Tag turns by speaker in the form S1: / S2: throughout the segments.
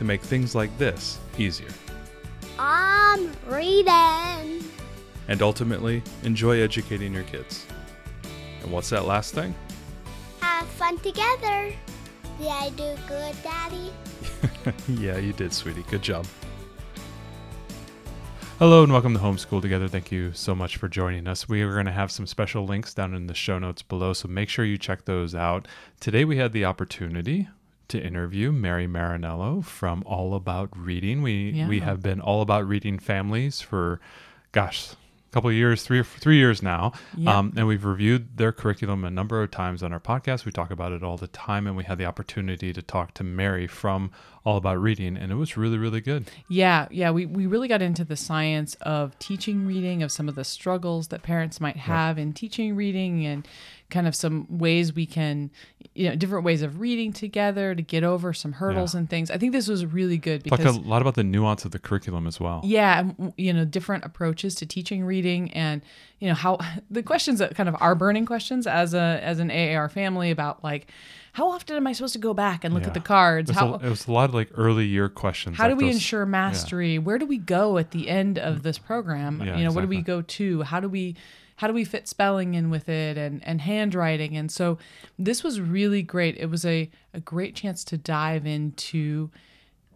S1: to make things like this easier.
S2: I'm reading.
S1: And ultimately, enjoy educating your kids. And what's that last thing?
S2: Have fun together. Did I do good, Daddy?
S1: yeah, you did, sweetie. Good job. Hello and welcome to Homeschool Together. Thank you so much for joining us. We are going to have some special links down in the show notes below, so make sure you check those out. Today we had the opportunity to interview Merry Marinello from All About Reading. We we have been all about reading families for gosh, a couple of years, three or three years now.
S3: Yeah.
S1: Um, and we've reviewed their curriculum a number of times on our podcast. We talk about it all the time, and we had the opportunity to talk to Merry from All About Reading, and it was really, really good.
S3: Yeah, yeah, we, we really got into the science of teaching reading, of some of the struggles that parents might have in teaching reading, and kind of some ways we can, you know, different ways of reading together to get over some hurdles and things. I think this was really good
S1: Talked
S3: because
S1: a lot about the nuance of the curriculum as well.
S3: yeah you know different approaches to teaching reading and you know how the questions that kind of are burning questions as a as an aar family about like how often am i supposed to go back and look
S1: Yeah.
S3: at the cards
S1: It was,
S3: how
S1: a, it was a lot of like early year questions.
S3: how do we
S1: those-
S3: ensure mastery where do we go at the end of this program
S1: Yeah,
S3: you know what do we go to how do we how do we fit spelling in with it and and handwriting and so this was really great it was a a great chance to dive into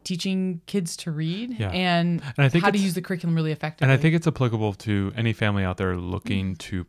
S3: teaching kids to read
S1: Yeah.
S3: and,
S1: And I think
S3: how to use the curriculum really effectively
S1: And I think it's applicable to any family out there looking to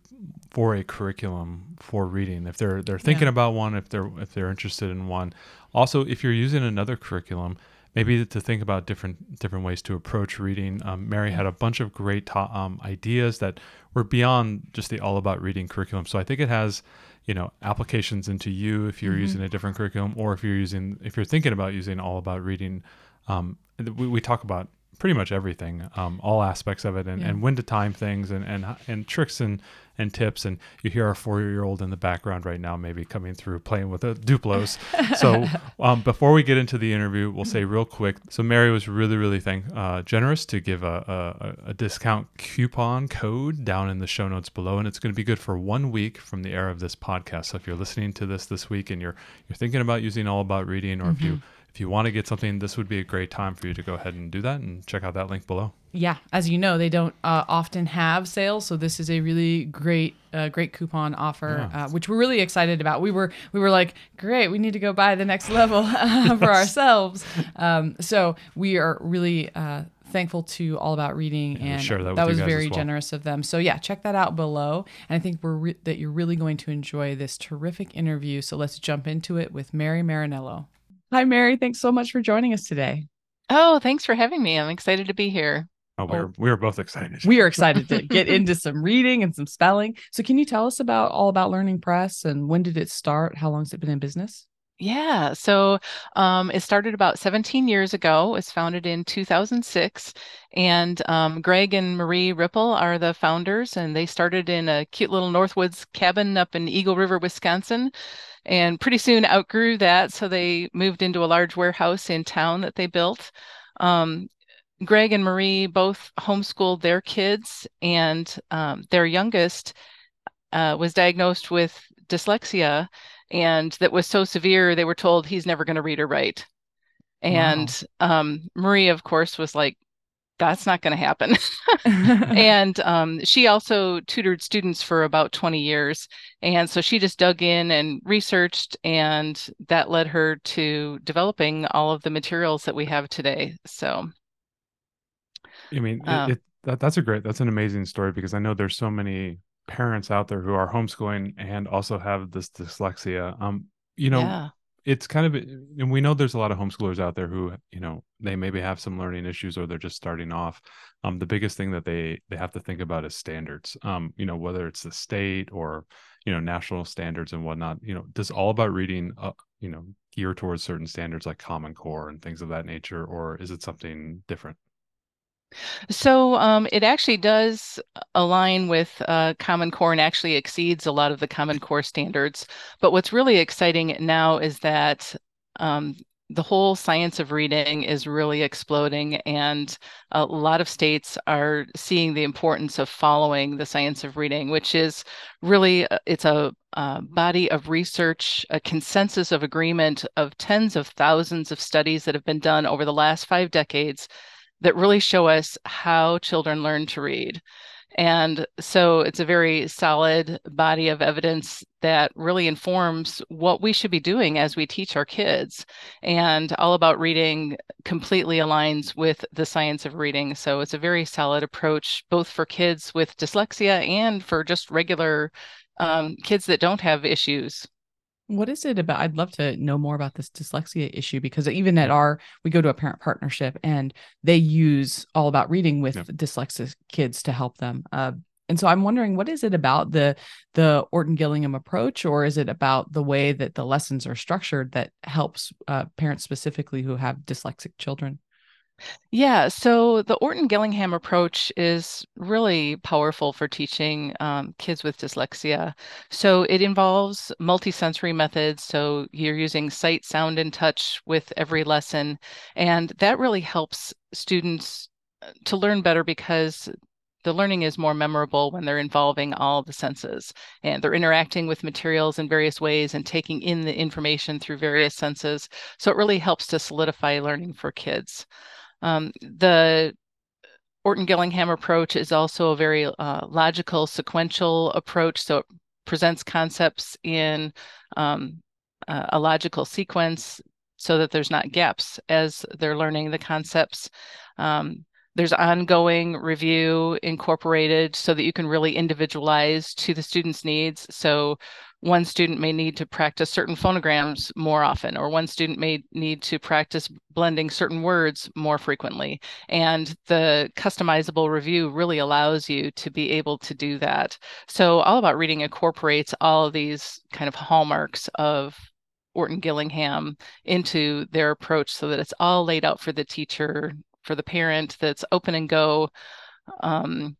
S1: for a curriculum for reading. If they're they're thinking
S3: Yeah.
S1: about one, if they're if they're interested in one. Also, if you're using another curriculum, maybe to think about different different ways to approach reading. Um, Merry had a bunch of great ta- um, ideas that were beyond just the all about reading curriculum. So I think it has you know applications into you if you're
S3: Mm-hmm.
S1: using a different curriculum or if you're using if you're thinking about using all about reading um, we, we talk about pretty much everything, um, all aspects of it, and,
S3: Yeah.
S1: and when to time things, and and and tricks and and tips. And you hear our four year old in the background right now, maybe coming through playing with the Duplos. so um, before we get into the interview, we'll say real quick. So Merry was really really thank uh, generous to give a, a a discount coupon code down in the show notes below, and it's going to be good for one week from the air of this podcast. So if you're listening to this this week and you're you're thinking about using all about reading, or if you if you want to get something, this would be a great time for you to go ahead and do that and check out that link below.
S3: Yeah, as you know, they don't uh, often have sales, so this is a really great, uh, great coupon offer,
S1: Yeah.
S3: uh, which we're really excited about. We were, we were like, great, we need to go buy the next level uh, for ourselves. Um, so we are really uh, thankful to All About Reading,
S1: we'll
S3: and
S1: share that you
S3: was very
S1: well.
S3: generous of them. So yeah, check that out below, and I think we're re- that you're really going to enjoy this terrific interview. So let's jump into it with Merry Marinello. Hi, Merry. Thanks so much for joining us today.
S4: Oh, thanks for having me. I'm excited to be here.
S1: Oh, we oh. were, we were both excited.
S3: we are excited to get into some reading and some spelling. So, can you tell us about all about Learning Press and when did it start? How long has it been in business?
S4: Yeah, so um, it started about 17 years ago. It was founded in 2006, and um, Greg and Marie Rippel are the founders, and they started in a cute little Northwoods cabin up in Eagle River, Wisconsin, and pretty soon outgrew that, so they moved into a large warehouse in town that they built. Um, Greg and Marie both homeschooled their kids, and um, their youngest uh, was diagnosed with dyslexia, and that was so severe they were told he's never going to read or write. And um, Marie, of course, was like, "That's not going to happen." and um, she also tutored students for about 20 years, and so she just dug in and researched, and that led her to developing all of the materials that we have today. So
S1: I mean, it,
S4: Um,
S1: it, that, that's a great, that's an amazing story because I know there's so many parents out there who are homeschooling and also have this dyslexia. Um, you know,
S4: yeah.
S1: it's kind of and we know there's a lot of homeschoolers out there who you know they maybe have some learning issues or they're just starting off um, the biggest thing that they they have to think about is standards um, you know whether it's the state or you know national standards and whatnot you know does all about reading uh, you know gear towards certain standards like common core and things of that nature or is it something different
S4: so um, it actually does align with uh, Common Core and actually exceeds a lot of the Common Core standards. But what's really exciting now is that um, the whole science of reading is really exploding, and a lot of states are seeing the importance of following the science of reading, which is really uh, it's a, a body of research, a consensus of agreement of tens of thousands of studies that have been done over the last five decades that really show us how children learn to read. And so it's a very solid body of evidence that really informs what we should be doing as we teach our kids. And All About Reading completely aligns with the science of reading. So it's a very solid approach, both for kids with dyslexia and for just regular um, kids that don't have issues.
S3: What is it about? I'd love to know more about this dyslexia issue because even at our, we go to a parent partnership and they use all about reading with yep. dyslexic kids to help them. Uh, and so I'm wondering, what is it about the the Orton Gillingham approach, or is it about the way that the lessons are structured that helps uh, parents specifically who have dyslexic children?
S4: Yeah, so the Orton Gillingham approach is really powerful for teaching um, kids with dyslexia. So it involves multisensory methods. So you're using sight, sound, and touch with every lesson. And that really helps students uh, to learn better because the learning is more memorable when they're involving all the senses and they're interacting with materials in various ways and taking in the information through various senses. So it really helps to solidify learning for kids. Um, the Orton Gillingham approach is also a very uh, logical, sequential approach. So it presents concepts in um, a logical sequence so that there's not gaps as they're learning the concepts. Um, there's ongoing review incorporated so that you can really individualize to the student's needs. So one student may need to practice certain phonograms more often, or one student may need to practice blending certain words more frequently. And the customizable review really allows you to be able to do that. So, All About Reading incorporates all of these kind of hallmarks of Orton Gillingham into their approach so that it's all laid out for the teacher for the parent that's open and go. Um,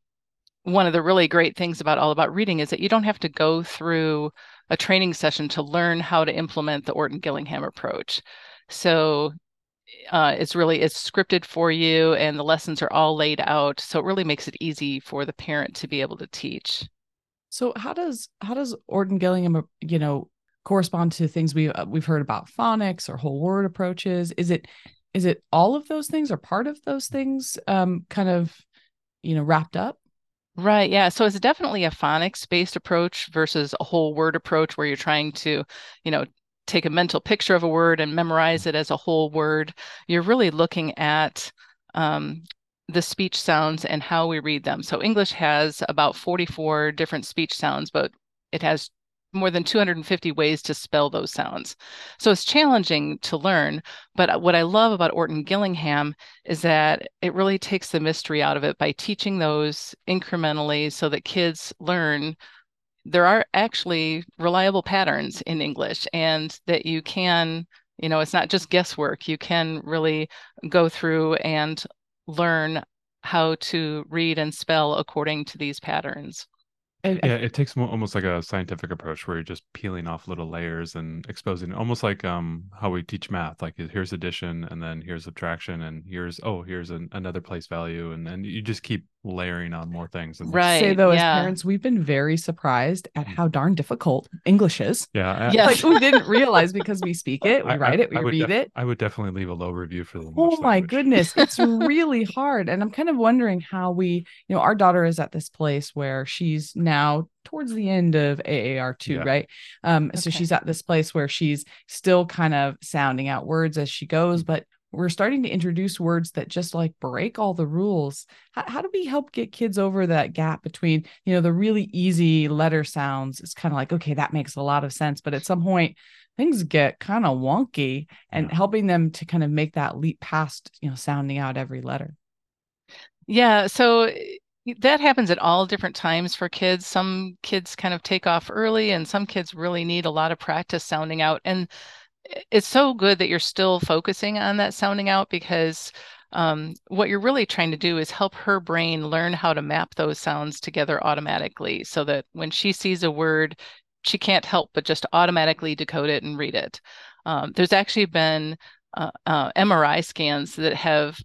S4: one of the really great things about All About Reading is that you don't have to go through a training session to learn how to implement the Orton Gillingham approach. So uh, it's really it's scripted for you and the lessons are all laid out so it really makes it easy for the parent to be able to teach.
S3: So how does how does orton gillingham you know correspond to things we uh, we've heard about phonics or whole word approaches? Is it is it all of those things or part of those things um, kind of you know wrapped up
S4: right yeah so it's definitely a phonics based approach versus a whole word approach where you're trying to you know take a mental picture of a word and memorize it as a whole word. You're really looking at um, the speech sounds and how we read them. So english has about 44 different speech sounds but it has more than 250 ways to spell those sounds. So it's challenging to learn. But uh, what I love about Orton Gillingham is that it really takes the mystery out of it by teaching those incrementally so that kids learn there are actually reliable patterns in English and that you can, you know, it's not just guesswork. You can really go through and learn how to read and spell according to these patterns
S1: yeah, it takes more, almost like a scientific approach where you're just peeling off little layers and exposing almost like um how we teach math. Like here's addition and then here's subtraction and here's oh here's an, another place value and then you just keep layering on more things.
S3: And right. Say though, yeah. as parents, we've been very surprised at how darn difficult English is.
S1: Yeah.
S3: Yes. Like we didn't realize because we speak it, we I, write it, we read def- it.
S1: I would definitely leave a low review for the.
S3: oh my language. goodness, it's really hard, and I'm kind of wondering how we, you know, our daughter is at this place where she's now towards the end of AAR2, yeah. right? Um, okay. so she's at this place where she's still kind of sounding out words as she goes, mm. but we're starting to introduce words that just like break all the rules. How, how do we help get kids over that gap between, you know, the really easy letter sounds? It's kind of like, okay, that makes a lot of sense. But at some point, things get kind of wonky and yeah. helping them to kind of make that leap past, you know, sounding out every letter.
S4: Yeah. So that happens at all different times for kids. Some kids kind of take off early, and some kids really need a lot of practice sounding out. And it's so good that you're still focusing on that sounding out because um, what you're really trying to do is help her brain learn how to map those sounds together automatically so that when she sees a word, she can't help but just automatically decode it and read it. Um, there's actually been uh, uh, MRI scans that have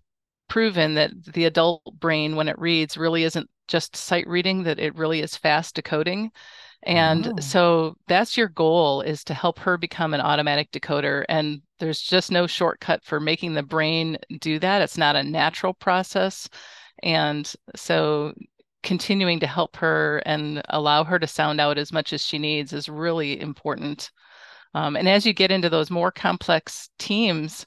S4: proven that the adult brain, when it reads, really isn't just sight reading, that it really is fast decoding. And oh. so that's your goal is to help her become an automatic decoder. And there's just no shortcut for making the brain do that. It's not a natural process. And so continuing to help her and allow her to sound out as much as she needs is really important. Um, and as you get into those more complex teams,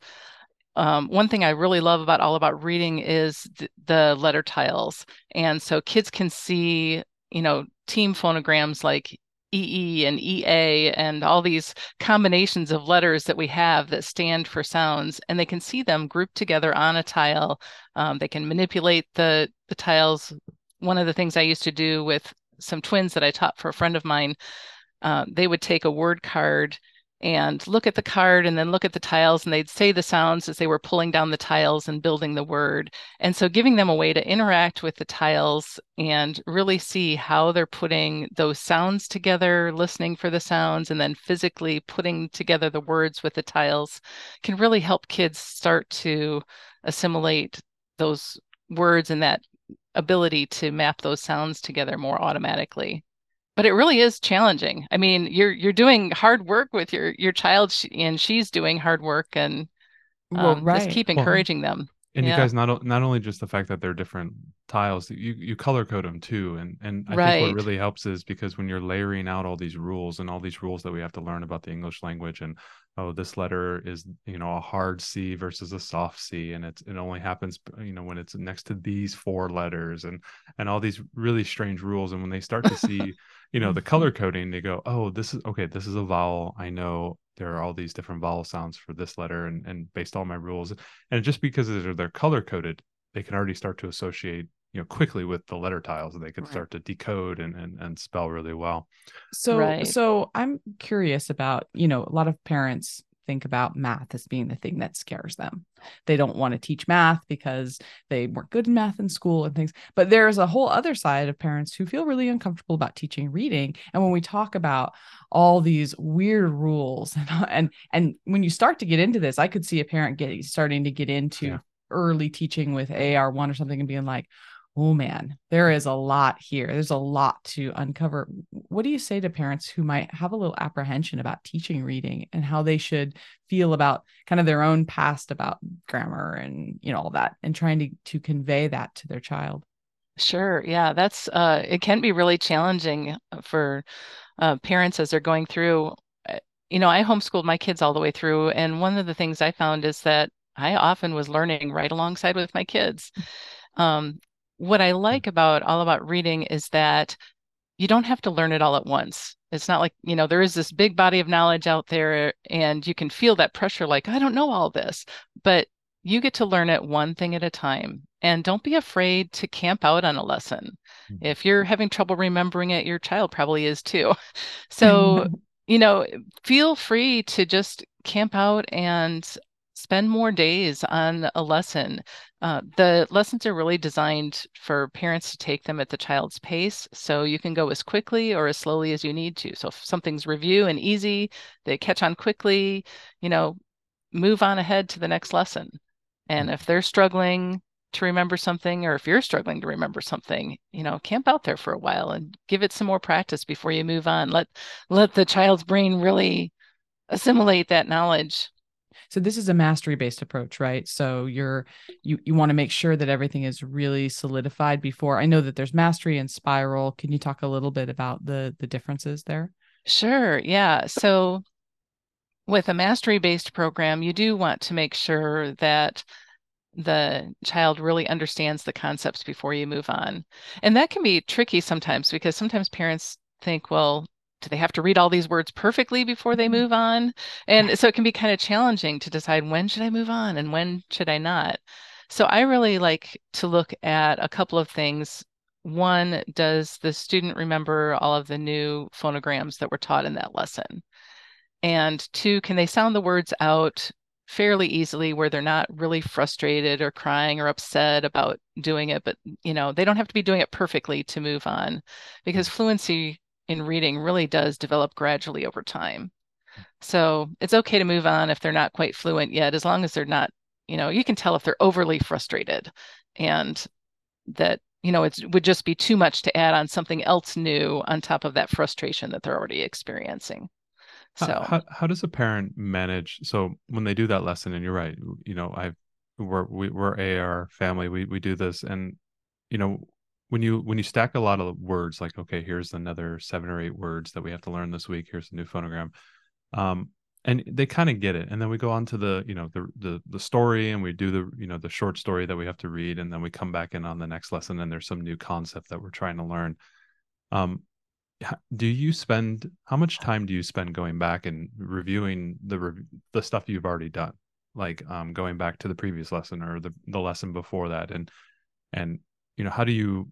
S4: um, one thing I really love about all about reading is th- the letter tiles. And so kids can see, you know, team phonograms like EE and EA and all these combinations of letters that we have that stand for sounds, and they can see them grouped together on a tile. Um, they can manipulate the the tiles. One of the things I used to do with some twins that I taught for a friend of mine, uh, they would take a word card and look at the card and then look at the tiles and they'd say the sounds as they were pulling down the tiles and building the word. And so giving them a way to interact with the tiles and really see how they're putting those sounds together, listening for the sounds, and then physically putting together the words with the tiles can really help kids start to assimilate those words and that ability to map those sounds together more automatically but it really is challenging. I mean, you're you're doing hard work with your your child, and she's doing hard work, and um, well, right. just keep encouraging well, them.
S1: And yeah. you guys not not only just the fact that they're different tiles, you you color code them too, and and I right. think what really helps is because when you're layering out all these rules and all these rules that we have to learn about the English language, and oh, this letter is you know a hard C versus a soft C, and it's it only happens you know when it's next to these four letters, and and all these really strange rules, and when they start to see you know the color mm-hmm. coding they go oh this is okay this is a vowel i know there are all these different vowel sounds for this letter and and based on my rules and just because they're, they're color coded they can already start to associate you know quickly with the letter tiles and they can right. start to decode and, and and spell really well
S3: so right. so i'm curious about you know a lot of parents think about math as being the thing that scares them. They don't want to teach math because they weren't good in math in school and things. But there's a whole other side of parents who feel really uncomfortable about teaching reading. And when we talk about all these weird rules and and, and when you start to get into this, I could see a parent getting starting to get into yeah. early teaching with AR1 or something and being like, oh man, there is a lot here. There's a lot to uncover. What do you say to parents who might have a little apprehension about teaching reading and how they should feel about kind of their own past about grammar and you know all that and trying to to convey that to their child?
S4: Sure. Yeah, that's uh it can be really challenging for uh, parents as they're going through uh, you know, I homeschooled my kids all the way through and one of the things I found is that I often was learning right alongside with my kids. Um, what I hmm. like about all about reading is that you don't have to learn it all at once. It's not like, you know, there is this big body of knowledge out there and you can feel that pressure like, I don't know all this, but you get to learn it one thing at a time. And don't be afraid to camp out on a lesson. Mm-hmm. If you're having trouble remembering it, your child probably is too. So, you know, feel free to just camp out and spend more days on a lesson. Uh, the lessons are really designed for parents to take them at the child's pace. So you can go as quickly or as slowly as you need to. So if something's review and easy, they catch on quickly, you know, move on ahead to the next lesson. And if they're struggling to remember something, or if you're struggling to remember something, you know, camp out there for a while and give it some more practice before you move on. Let let the child's brain really assimilate that knowledge
S3: so this is a mastery based approach right? So you're you you want to make sure that everything is really solidified before i know that there's mastery and spiral. Can you talk a little bit about the the differences there?
S4: Sure yeah. So with a mastery based program you do want to make sure that the child really understands the concepts before you move on. And that can be tricky sometimes because sometimes parents think well do they have to read all these words perfectly before they mm-hmm. move on? And so it can be kind of challenging to decide when should I move on and when should I not. So I really like to look at a couple of things. One, does the student remember all of the new phonograms that were taught in that lesson? And two, can they sound the words out fairly easily where they're not really frustrated or crying or upset about doing it, but you know, they don't have to be doing it perfectly to move on because mm-hmm. fluency in reading really does develop gradually over time. Hmm. So it's okay to move on if they're not quite fluent yet, as long as they're not, you know, you can tell if they're overly frustrated and that, you know, it would just be too much to add on something else new on top of that frustration that they're already experiencing. So
S1: how, how, how does a parent manage? So when they do that lesson, and you're right, you know, I've we're we, we're AR family. We we do this, and you know, when you when you stack a lot of words, like okay, here's another seven or eight words that we have to learn this week. Here's a new phonogram, um, and they kind of get it. And then we go on to the you know the the the story, and we do the you know the short story that we have to read, and then we come back in on the next lesson, and there's some new concept that we're trying to learn. Um, do you spend how much time do you spend going back and reviewing the the stuff you've already done like um going back to the previous lesson or the the lesson before that and and you know how do you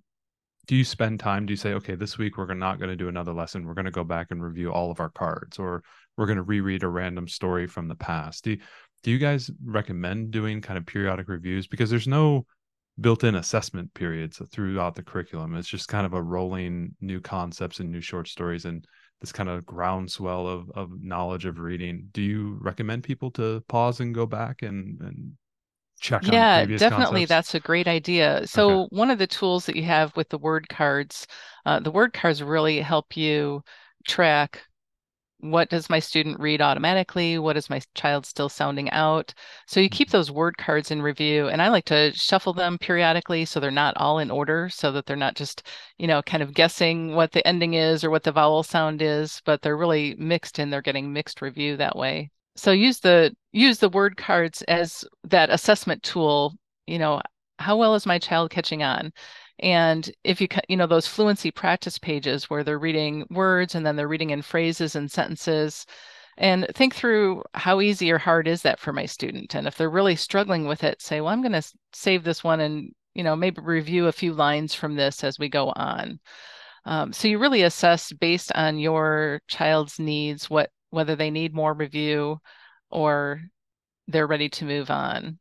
S1: do you spend time do you say okay this week we're not going to do another lesson we're going to go back and review all of our cards or we're going to reread a random story from the past do, do you guys recommend doing kind of periodic reviews because there's no built-in assessment periods throughout the curriculum. It's just kind of a rolling new concepts and new short stories and this kind of groundswell of of knowledge of reading. Do you recommend people to pause and go back and and check
S4: yeah definitely concepts? that's a great idea so okay. one of the tools that you have with the word cards uh, the word cards really help you track what does my student read automatically what is my child still sounding out so you keep mm-hmm. those word cards in review and i like to shuffle them periodically so they're not all in order so that they're not just you know kind of guessing what the ending is or what the vowel sound is but they're really mixed and they're getting mixed review that way so use the use the word cards as that assessment tool you know how well is my child catching on and if you, you know, those fluency practice pages where they're reading words and then they're reading in phrases and sentences, and think through how easy or hard is that for my student. And if they're really struggling with it, say, well, I'm going to save this one and, you know, maybe review a few lines from this as we go on. Um, so you really assess based on your child's needs what whether they need more review or they're ready to move on.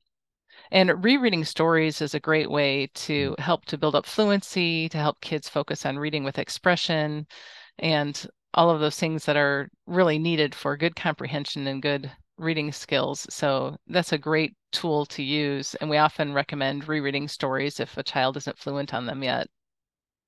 S4: And rereading stories is a great way to help to build up fluency, to help kids focus on reading with expression, and all of those things that are really needed for good comprehension and good reading skills. So that's a great tool to use. And we often recommend rereading stories if a child isn't fluent on them yet.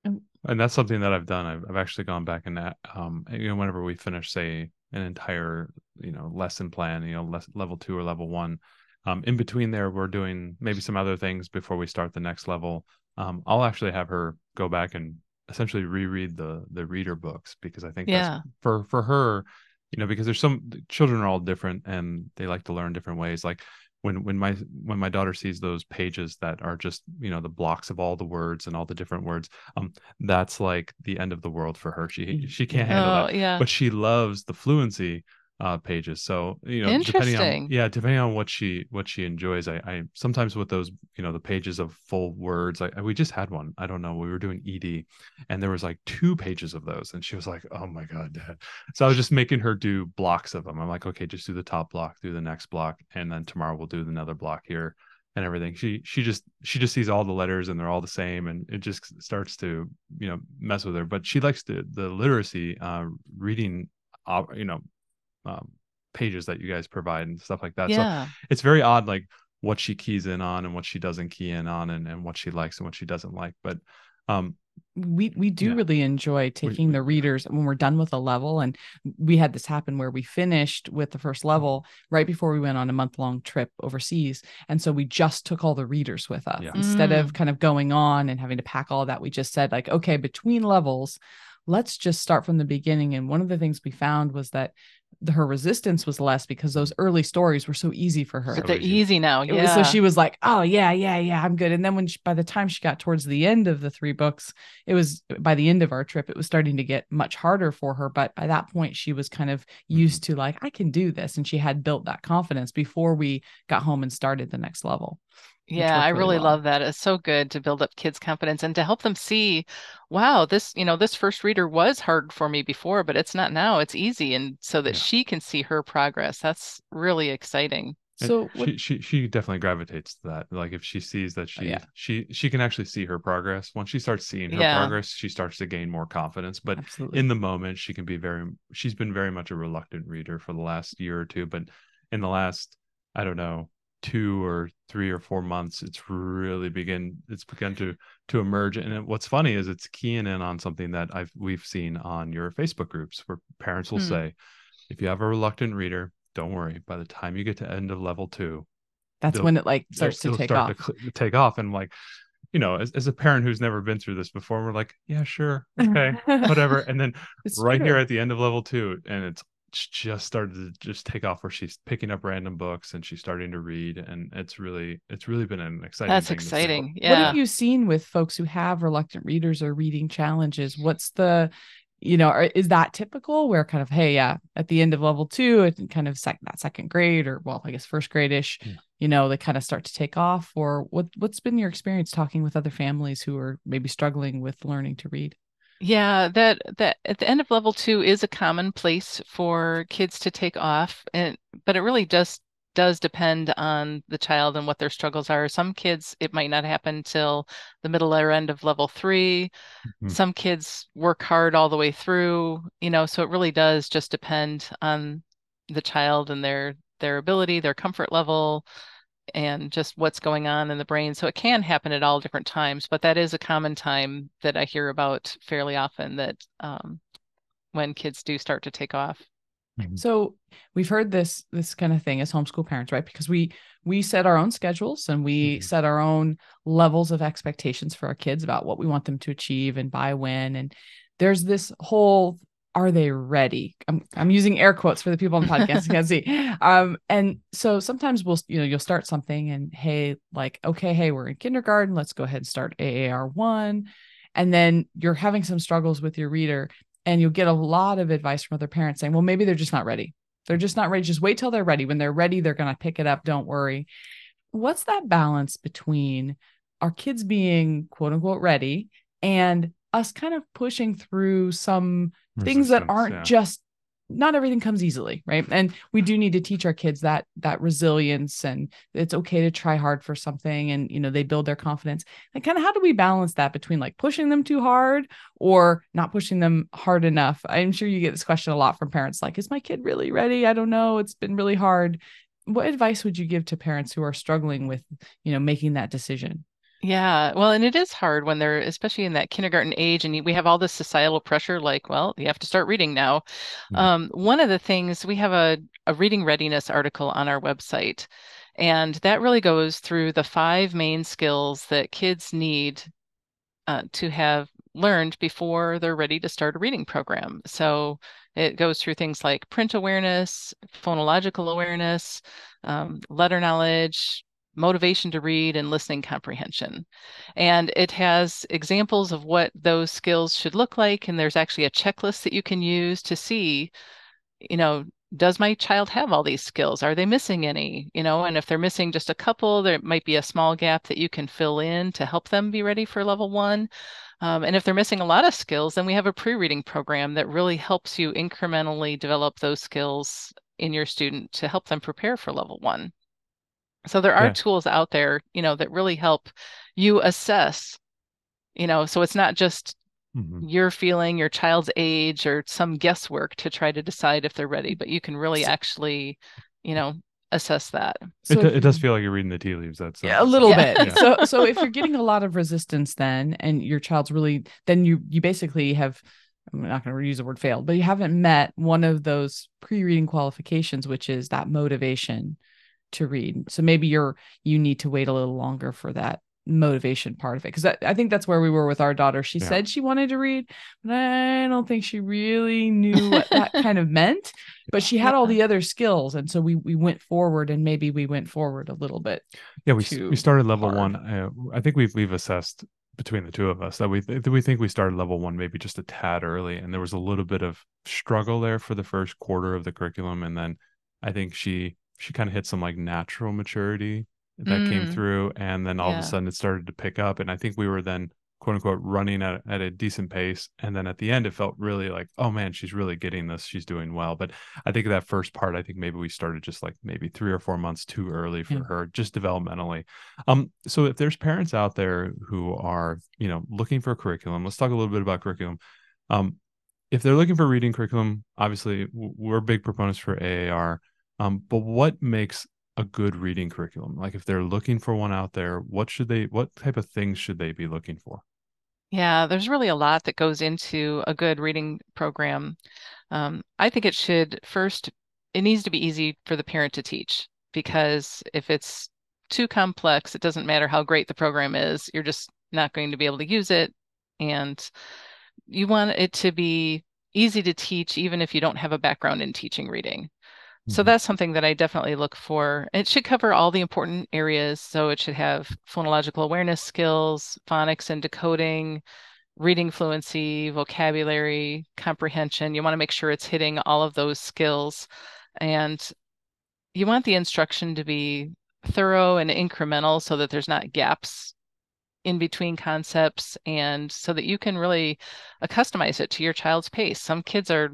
S1: And that's something that I've done. I've, I've actually gone back and that, um, you know, whenever we finish, say, an entire, you know, lesson plan, you know, level two or level one, um, in between there, we're doing maybe some other things before we start the next level. Um, I'll actually have her go back and essentially reread the the reader books because I think yeah. for for her, you know, because there's some children are all different and they like to learn different ways. Like when when my when my daughter sees those pages that are just you know the blocks of all the words and all the different words um that's like the end of the world for her. She she can't handle oh, that yeah. but she loves the fluency uh, pages. So you know, depending on yeah, depending on what she what she enjoys, I, I sometimes with those you know the pages of full words. Like we just had one. I don't know. We were doing ED, and there was like two pages of those, and she was like, "Oh my god, Dad!" So I was just making her do blocks of them. I'm like, "Okay, just do the top block, do the next block, and then tomorrow we'll do another block here." and everything she she just she just sees all the letters and they're all the same and it just starts to you know mess with her but she likes the the literacy uh reading uh, you know um, pages that you guys provide and stuff like that. Yeah. So it's very odd, like what she keys in on and what she doesn't key in on and, and what she likes and what she doesn't like. But um,
S3: we we do yeah. really enjoy taking we, the readers when we're done with a level and we had this happen where we finished with the first level right before we went on a month long trip overseas and so we just took all the readers with us yeah. instead mm. of kind of going on and having to pack all that we just said like okay between levels let's just start from the beginning and one of the things we found was that her resistance was less because those early stories were so easy for her.
S4: But
S1: So
S4: they're
S1: easy.
S4: easy now.
S3: It was-
S4: Yeah.
S3: so she was like, "Oh yeah, yeah, yeah, I'm good." And then when she, by the time she got towards the end of the three books, it was by the end of our trip, it was starting to get much harder for her. But by that point, she was kind of used mm-hmm. to like, "I can do this," and she had built that confidence before we got home and started the next level.
S4: Yeah, I
S3: really
S4: really
S3: well.
S4: love that. It's so good to build up kids' confidence and to help them see, wow, this, you know, this first reader was hard for me before, but it's not now. It's easy. And so that
S1: Yeah.
S4: she can see her progress. That's really exciting.
S3: So what,
S1: she, she she definitely gravitates to that. Like if she sees that oh, she
S3: Oh, yeah.
S1: she she can actually see her progress. Once she starts seeing her
S4: Yeah.
S1: progress, she starts to gain more confidence. But
S3: absolutely.
S1: in the moment, she can be very. She's been very much a reluctant reader for the last year or two. But in the last, I don't know, two or three or four months, it's really begin. It's begun to to emerge. And it- what's funny is it's keying in on something that I've we've seen on your Facebook groups where parents will
S4: Hmm.
S1: say, if you have a reluctant reader, don't worry. By the time you get to end of level two,
S3: That's when it like starts to take
S1: start
S3: off.
S1: to take off and like you know as, as a parent who's never been through this before we're like yeah sure okay whatever and then right here at the end of level two and it's just started to just take off where she's picking up random books and she's starting to read and it's really it's really been an exciting
S4: That's
S1: thing to see.
S4: exciting.
S3: What have you seen with folks who have reluctant readers or reading challenges? What's the, you know, is that typical where kind of, hey, yeah, at the end of level two, it kind of sec- that second grade or, well, I guess first grade ish,
S1: Yeah.
S3: you know, they kind of start to take off? Or what, what's been your experience talking with other families who are maybe struggling with learning to read?
S4: Yeah, that that at the end of level two is a common place for kids to take off, and but it really just does depend on the child and what their struggles are. Some kids, it might not happen till the middle or end of level three.
S1: Mhm.
S4: Some kids work hard all the way through, you know, so it really does just depend on the child and their their ability, their comfort level, and just what's going on in the brain. So it can happen at all different times, but that is a common time that I hear about fairly often that um, when kids do start to take off.
S1: Mhm.
S3: So we've heard this this kind of thing as homeschool parents, right? Because we we set our own schedules and we
S1: Mhm.
S3: set our own levels of expectations for our kids about what we want them to achieve and by when. And there's this whole are they ready? I'm I'm using air quotes for the people on the podcast you can't see. Um, and so sometimes we'll you know you'll start something and hey, like okay, hey, we're in kindergarten, let's go ahead and start AAR one, and then you're having some struggles with your reader, and you'll get a lot of advice from other parents saying, well, maybe they're just not ready. They're just not ready. Just wait till they're ready. When they're ready, they're going to pick it up. Don't worry. What's that balance between our kids being quote unquote ready and us kind of pushing through some things that aren't
S1: yeah.
S3: just not everything comes easily right? And we do need to teach our kids that that resilience and it's okay to try hard for something and you know they build their confidence. And kind of how do we balance that between like pushing them too hard or not pushing them hard enough? I'm sure you get this question a lot from parents like is my kid really ready? I don't know. It's been really hard. What advice would you give to parents who are struggling with you know making that decision
S4: Yeah, well, and it is hard when they're, especially in that kindergarten age, and we have all this societal pressure, like, well, you have to start reading now.
S1: Mhm.
S4: Um, one of the things we have a, a reading readiness article on our website, and that really goes through the five main skills that kids need uh, to have learned before they're ready to start a reading program. So it goes through things like print awareness, phonological awareness, um, letter knowledge, motivation to read, and listening comprehension. And it has examples of what those skills should look like. And there's actually a checklist that you can use to see, you know, does my child have all these skills? Are they missing any? You know, and if they're missing just a couple, there might be a small gap that you can fill in to help them be ready for level one. Um, and if they're missing a lot of skills, then we have a pre-reading program that really helps you incrementally develop those skills in your student to help them prepare for level one. So there are
S1: Yeah.
S4: tools out there, you know, that really help you assess, you know, so it's not just
S1: Mhm.
S4: your feeling, your child's age, or some guesswork to try to decide if they're ready, but you can really
S3: So-
S4: actually, you know, assess that.
S1: It,
S3: So
S1: do-
S3: if
S1: it does feel like you're reading the tea leaves. That's
S3: Yeah, a little
S4: Yeah.
S3: bit.
S1: Yeah.
S3: So so if you're getting a lot of resistance then and your child's really then you you basically have I'm not going to use the word failed, but you haven't met one of those pre-reading qualifications which is that motivation to read. So maybe you're you need to wait a little longer for that motivation part of it because I think that's where we were with our daughter. She
S1: Yeah.
S3: said she wanted to read, but I don't think she really knew what that kind of meant. But she had all the other skills, and so we we went forward, and maybe we went forward a little bit.
S1: Yeah, we we started level
S3: far.
S1: one. Uh, I think we've we've assessed between the two of us that we th- we think we started level one maybe just a tad early, and there was a little bit of struggle there for the first quarter of the curriculum, and then I think she she kind of hit some like natural maturity that came
S4: Mm.
S1: through, and then all of a sudden it started to pick up, and I think we were then quote unquote running at, at a decent pace and then at the end it felt really like oh man she's really getting this she's doing well. But i think that first part i think maybe we started just like maybe three or four months too early for
S3: Yeah.
S1: her just developmentally. Um so if there's parents out there who are you know looking for curriculum let's talk a little bit about curriculum. Um if they're looking for reading curriculum obviously we're big proponents for aar um but what makes a good reading curriculum like if they're looking for one out there what should they what type of things should they be looking for
S4: Yeah, there's really a lot that goes into a good reading program. Um, I think it should first, it needs to be easy for the parent to teach because if it's too complex, it doesn't matter how great the program is, you're just not going to be able to use it. And you want it to be easy to teach, even if you don't have a background in teaching reading. So
S1: Mhm.
S4: that's something that I definitely look for. It should cover all the important areas. So it should have phonological awareness skills, phonics and decoding, reading fluency, vocabulary, comprehension. You want to make sure it's hitting all of those skills. And you want the instruction to be thorough and incremental so that there's not gaps in between concepts and so that you can really uh, customize it to your child's pace. Some kids are,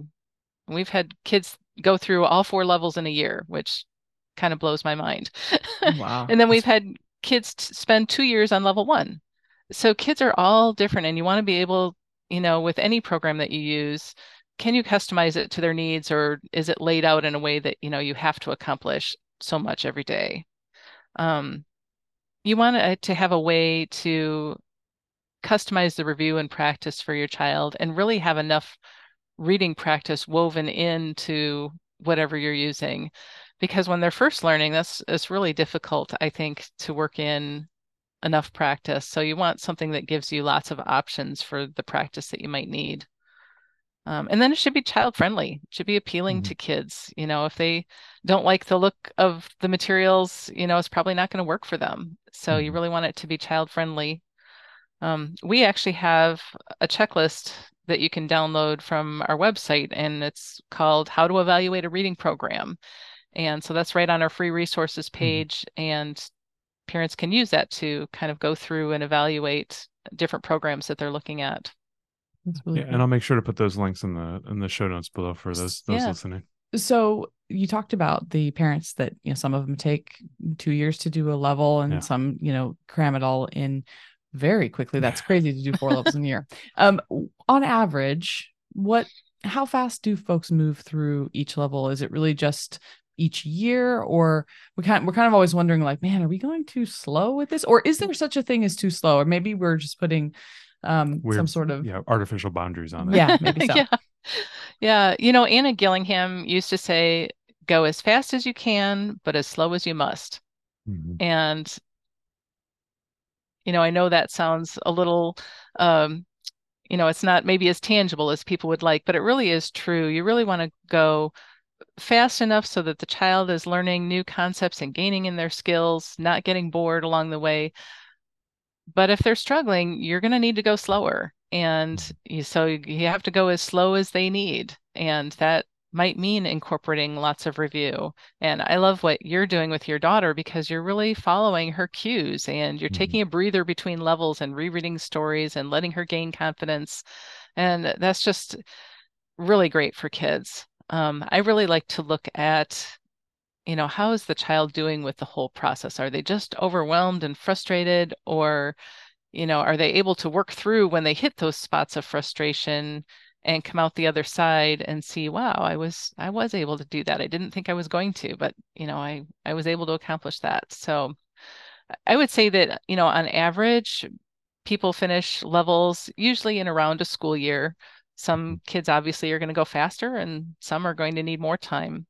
S4: we've had kids go through all four levels in a year, which kind of blows my mind.
S3: Wow.
S4: And then we've had kids spend two years on level one. So kids are all different, and you want to be able, you know, with any program that you use, can you customize it to their needs, or is it laid out in a way that you know you have to accomplish so much every day? Um, you want to have a way to customize the review and practice for your child, and really have enough reading practice woven into whatever you're using because when they're first learning that's it's really difficult i think to work in enough practice. So you want something that gives you lots of options for the practice that you might need. Um, and then it should be child friendly it should be appealing
S1: Mhm.
S4: to kids. You know if they don't like the look of the materials you know it's probably not going to work for them. So you
S1: Mhm.
S4: really want it to be child friendly um, we actually have a checklist that you can download from our website, and it's called How to Evaluate a Reading Program. And so that's right on our free resources mm-hmm. page, and parents can use that to kind of go through and evaluate different programs that they're looking at.
S3: That's really
S1: yeah,
S3: cool.
S1: and I'll make sure to put those links in the in the show notes below for those those
S4: Yeah.
S1: listening.
S3: so you talked about the parents that you know some of them take two years to do a level and
S1: Yeah.
S3: some you know cram it all in very quickly that's crazy to do four levels in a year um on average what how fast do folks move through each level is it really just each year or we kind we're kind of always wondering like man are we going too slow with this or is there such a thing as too slow or maybe we're just putting um some sort of
S1: yeah artificial boundaries on it.
S3: yeah maybe so
S4: yeah. Yeah. You know, Anna Gillingham used to say, go as fast as you can, but as slow as you must.
S1: Mhm.
S4: And, you know, I know that sounds a little, um, you know, it's not maybe as tangible as people would like, but it really is true. You really want to go fast enough so that the child is learning new concepts and gaining in their skills, not getting bored along the way. But if they're struggling, you're going to need to go slower. And so you have to go as slow as they need. And that might mean incorporating lots of review. And I love what you're doing with your daughter because you're really following her cues and you're
S1: Mhm.
S4: taking a breather between levels and rereading stories and letting her gain confidence. And that's just really great for kids. Um, I really like to look at, you know, how is the child doing with the whole process? Are they just overwhelmed and frustrated, or, you know, are they able to work through when they hit those spots of frustration and come out the other side and see, wow, I was I was able to do that. I didn't think I was going to, but you know, I I was able to accomplish that. So I would say that, you know, on average, people finish levels usually in around a school year. Hmm. Some kids obviously are going to go faster and some are going to need more time.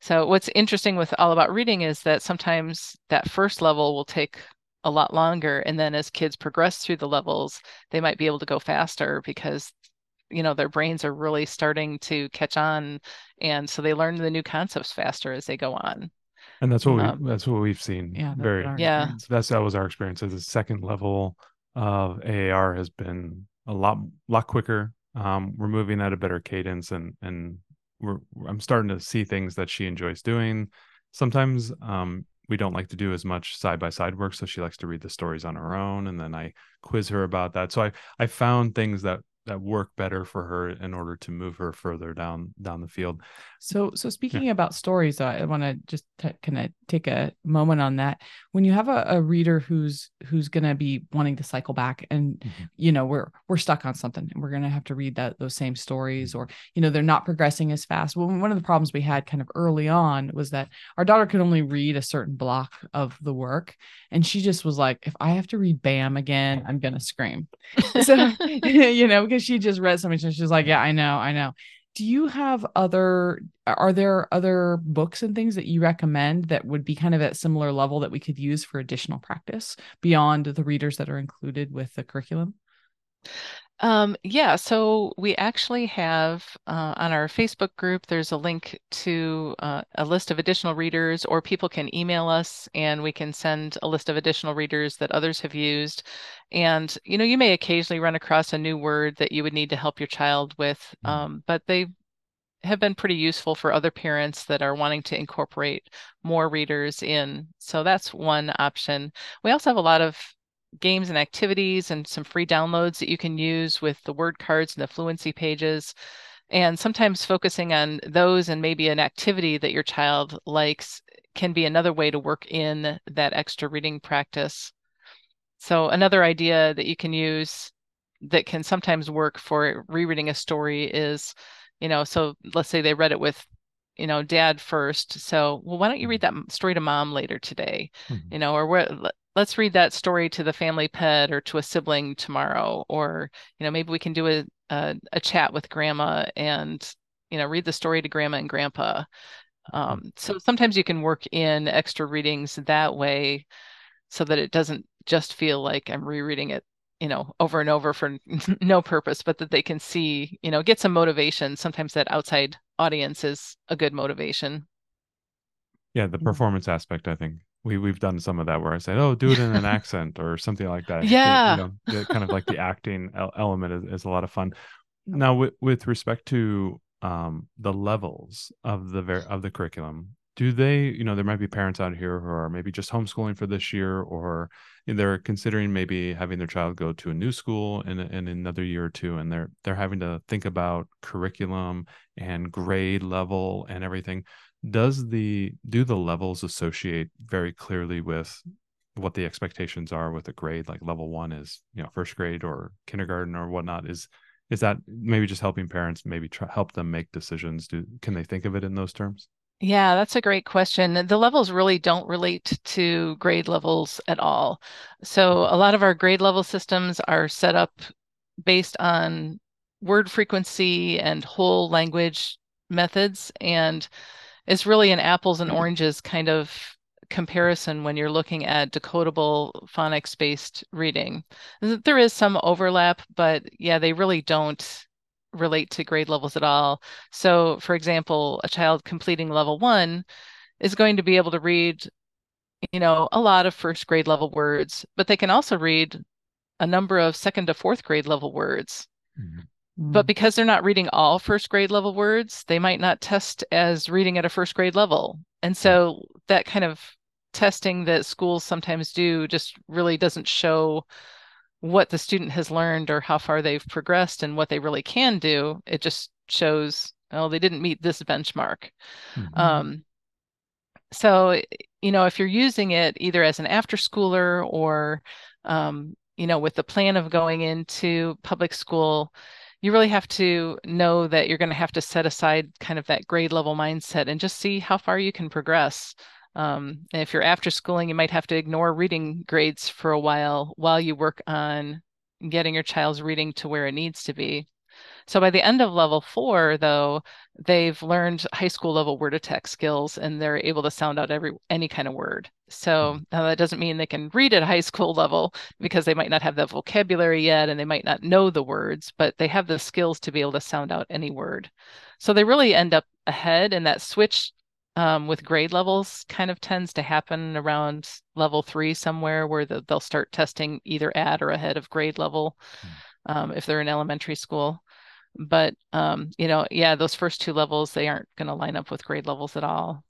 S4: So what's interesting with all about reading is that sometimes that first level will take a lot longer. And then as kids progress through the levels, they might be able to go faster because you know their brains are really starting to catch on and so they learn the new concepts faster as they go on.
S1: And that's what we um, that's what we've seen
S3: yeah
S1: very
S4: yeah.
S1: experience. that's that was our experience as the second level of aar has been a lot lot quicker. Um, we're moving at a better cadence and and we're i'm starting to see things that she enjoys doing. Sometimes um, we don't like to do as much side by side work so she likes to read the stories on her own and then i quiz her about that. So i i found things that that work better for her in order to move her further down down the field.
S3: So so speaking yeah. about stories, I want to just t- kind of take a moment on that. When you have a, a reader who's who's going to be wanting to cycle back, and mm-hmm. you know we're we're stuck on something, and we're going to have to read that those same stories, or you know they're not progressing as fast. Well, one of the problems we had kind of early on was that our daughter could only read a certain block of the work, and she just was like, if I have to read Bam again, I'm going to scream. so you know because she just read something and she's like, yeah, I know, I know. Do you have other are there other books and things that you recommend that would be kind of at similar level that we could use for additional practice beyond the readers that are included with the curriculum?
S4: Um, yeah, so we actually have uh, on our Facebook group, there's a link to uh, a list of additional readers, or people can email us and we can send a list of additional readers that others have used. And, you know, you may occasionally run across a new word that you would need to help your child with, mm. um, but they have been pretty useful for other parents that are wanting to incorporate more readers in. So that's one option. We also have a lot of games and activities and some free downloads that you can use with the word cards and the fluency pages. And sometimes focusing on those and maybe an activity that your child likes can be another way to work in that extra reading practice. So, another idea that you can use that can sometimes work for rereading a story is, you know, so let's say they read it with you know dad first so well why don't you read that story to mom later today mm-hmm. you know or where let's read that story to the family pet or to a sibling tomorrow or you know maybe we can do a, a, a chat with grandma and you know read the story to grandma and grandpa. Um, so sometimes you can work in extra readings that way so that it doesn't just feel like i'm rereading it you know over and over for no purpose but that they can see you know get some motivation. Sometimes that outside audience is a good motivation.
S1: Yeah the mm. performance aspect i think we we've done some of that where I said, "Oh, do it in an accent" or something like that.
S4: Yeah,
S1: you know, kind of like the acting element is, is, a lot of fun. Now, with with respect to um, the levels of the ver- of the curriculum, do they? You know, there might be parents out here who are maybe just homeschooling for this year, or they're considering maybe having their child go to a new school in, in another year or two, and they're they're having to think about curriculum and grade level and everything does the do the levels associate very clearly with what the expectations are with a grade like level one is you know first grade or kindergarten or whatnot is is that maybe just helping parents maybe try, help them make decisions do can they think of it in those terms
S4: yeah, that's a great question. The levels really don't relate to grade levels at all. So a lot of our grade level systems are set up based on word frequency and whole language methods. And it's really an apples and oranges kind of comparison when you're looking at decodable phonics based reading. There is some overlap, but yeah, they really don't relate to grade levels at all. So, for example, a child completing level one is going to be able to read, you know, a lot of first grade level words, but they can also read a number of second to fourth grade level words. Mm-hmm. But mm. because they're not reading all first grade level words, they might not test as reading at a first grade level. And so that kind of testing that schools sometimes do just really doesn't show what the student has learned or how far they've progressed and what they really can do. It just shows, oh, they didn't meet this benchmark. Mm-hmm. Um, so, you know, if you're using it either as an after schooler or, um, you know, with the plan of going into public school, you really have to know that you're going to have to set aside kind of that grade level mindset and just see how far you can progress. Um, and if you're after schooling, you might have to ignore reading grades for a while while you work on getting your child's reading to where it needs to be. So by the end of level four, though, they've learned high school level word attack skills and they're able to sound out every any kind of word. So now that doesn't mean they can read at high school level because they might not have the vocabulary yet and they might not know the words, but they have the skills to be able to sound out any word. So they really end up ahead and that switch um, with grade levels kind of tends to happen around level three somewhere where the, they'll start testing either at or ahead of grade level mm. um, if they're in elementary school but um, you know yeah those first two levels they aren't going to line up with grade levels at all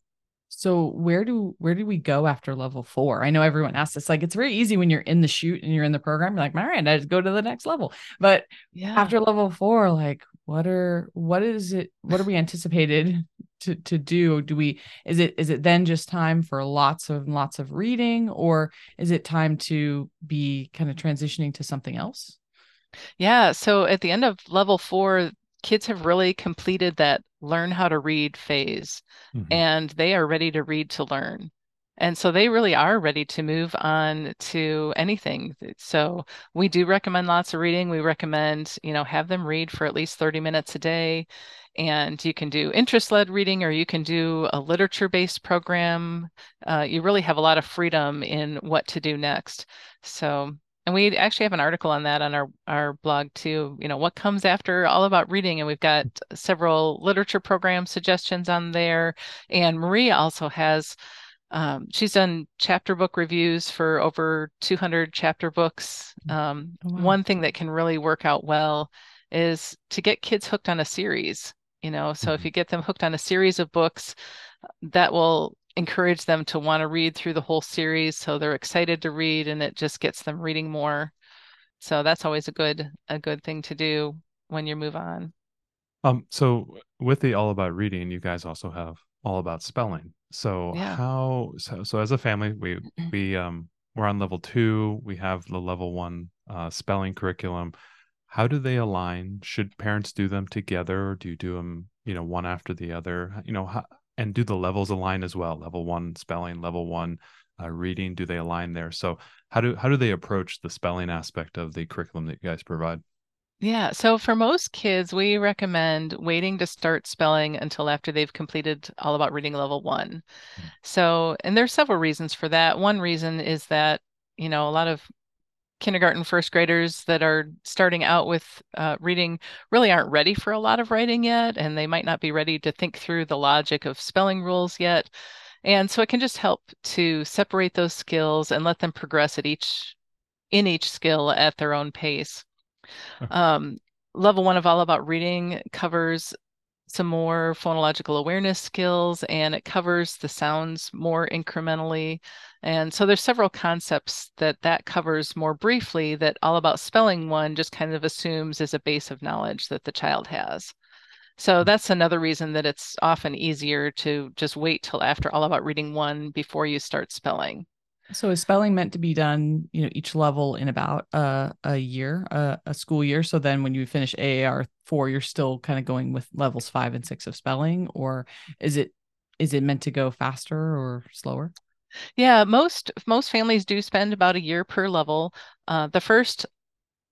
S3: so where do where do we go after level four? I know everyone asks this. Like it's very easy when you're in the shoot and you're in the program. You're like, all right, I just go to the next level. But yeah. after level four, like what are what is it? What are we anticipated to to do? Do we is it is it then just time for lots of lots of reading, or is it time to be kind of transitioning to something else?
S4: Yeah. So at the end of level four, kids have really completed that learn how to read phase mm-hmm. and they are ready to read to learn. And so they really are ready to move on to anything. So we do recommend lots of reading. We recommend, you know, have them read for at least 30 minutes a day. And you can do interest led reading or you can do a literature based program. Uh, you really have a lot of freedom in what to do next. So and we actually have an article on that on our our blog too you know what comes after all about reading and we've got several literature program suggestions on there and maria also has um, she's done chapter book reviews for over 200 chapter books mm. um, oh, wow. one thing that can really work out well is to get kids hooked on a series you know so mm-hmm. if you get them hooked on a series of books that will encourage them to want to read through the whole series so they're excited to read and it just gets them reading more. So that's always a good a good thing to do when you move on.
S1: Um so with the all about reading you guys also have all about spelling. So yeah. how so so as a family we we um we're on level two we have the level one uh, spelling curriculum. How do they align? Should parents do them together or do you do them you know one after the other? You know how, and do the levels align as well level one spelling level one uh, reading do they align there? So how do how do they approach the spelling aspect of the curriculum that you guys provide?
S4: Yeah so for most kids we recommend waiting to start spelling until after they've completed all about reading level one. Mm-hmm. so and there's several reasons for that. One reason is that you know a lot of kindergarten first graders that are starting out with uh, reading really aren't ready for a lot of writing yet and they might not be ready to think through the logic of spelling rules yet and so it can just help to separate those skills and let them progress at each in each skill at their own pace okay. um, level one of all about reading covers some more phonological awareness skills and it covers the sounds more incrementally. And so there's several concepts that that covers more briefly that all about spelling one just kind of assumes is a base of knowledge that the child has. So hmm. that's another reason that it's often easier to just wait till after all about reading one before you start spelling
S3: so is spelling meant to be done, you know, each level in about uh, a year, uh, a school year? So then when you finish AAR four, you're still kind of going with levels five and six of spelling, or is it is it meant to go faster or slower?
S4: Yeah, most most families do spend about a year per level. Uh, the first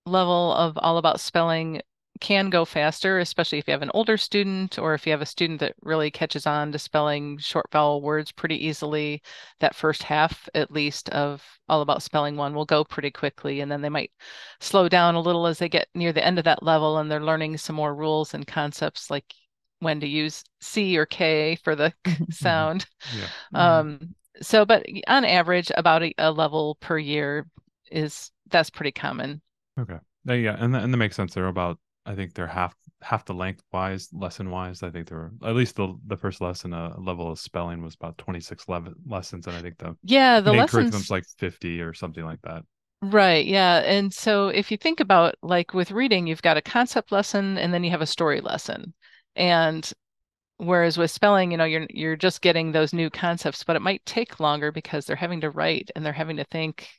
S4: level of all about spelling can go faster, especially if you have an older student or if you have a student that really catches on to spelling short vowel words pretty easily. That first half, at least, of All About Spelling One will go pretty quickly. And then they might slow down a little as they get near the end of that level and they're learning some more rules and concepts like when to use C or K for the mm-hmm. sound. Yeah. Um, so, but on average, about a, a level per year is that's pretty common.
S1: Okay. Yeah, and that, and that makes sense. They're about I think they're half half the length wise, lesson wise. I think they're at least the the first lesson, a uh, level of spelling was about twenty six le- lessons, and I think the
S4: yeah the lessons
S1: curriculum's like fifty or something like that.
S4: Right. Yeah. And so if you think about like with reading, you've got a concept lesson and then you have a story lesson. And whereas with spelling, you know, you're you're just getting those new concepts, but it might take longer because they're having to write and they're having to think,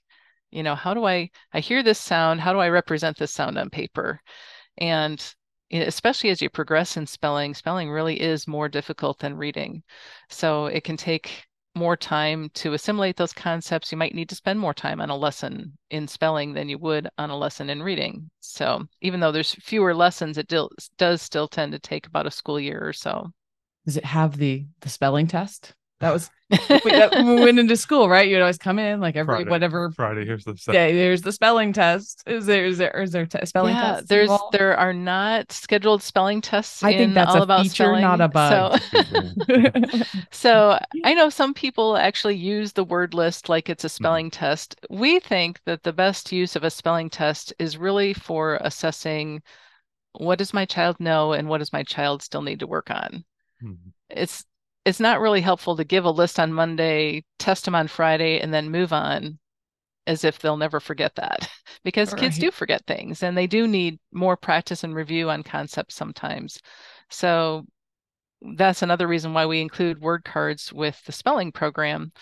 S4: you know, how do I I hear this sound? How do I represent this sound on paper? And especially as you progress in spelling, spelling really is more difficult than reading. So it can take more time to assimilate those concepts, you might need to spend more time on a lesson in spelling than you would on a lesson in reading. So even though there's fewer lessons, it does still tend to take about a school year or so.
S3: Does it have the the spelling test? That was when we went into school, right? You'd always come in like every
S1: Friday.
S3: whatever
S1: Friday, here's the
S3: yeah. There's the spelling test. Is there is there is there t- spelling
S4: yeah,
S3: tests?
S4: there's
S3: involved?
S4: there are not scheduled spelling tests.
S3: I think that's
S4: all
S3: a
S4: about
S3: feature,
S4: spelling.
S3: not a bug.
S4: So, so I know some people actually use the word list like it's a spelling test. We think that the best use of a spelling test is really for assessing what does my child know and what does my child still need to work on.
S1: Mhm.
S4: It's it's not really helpful to give a list on Monday, test them on Friday, and then move on as if they'll never forget that because kids do forget things and they do need more practice and review on concepts sometimes. So that's another reason why we include word cards with the spelling program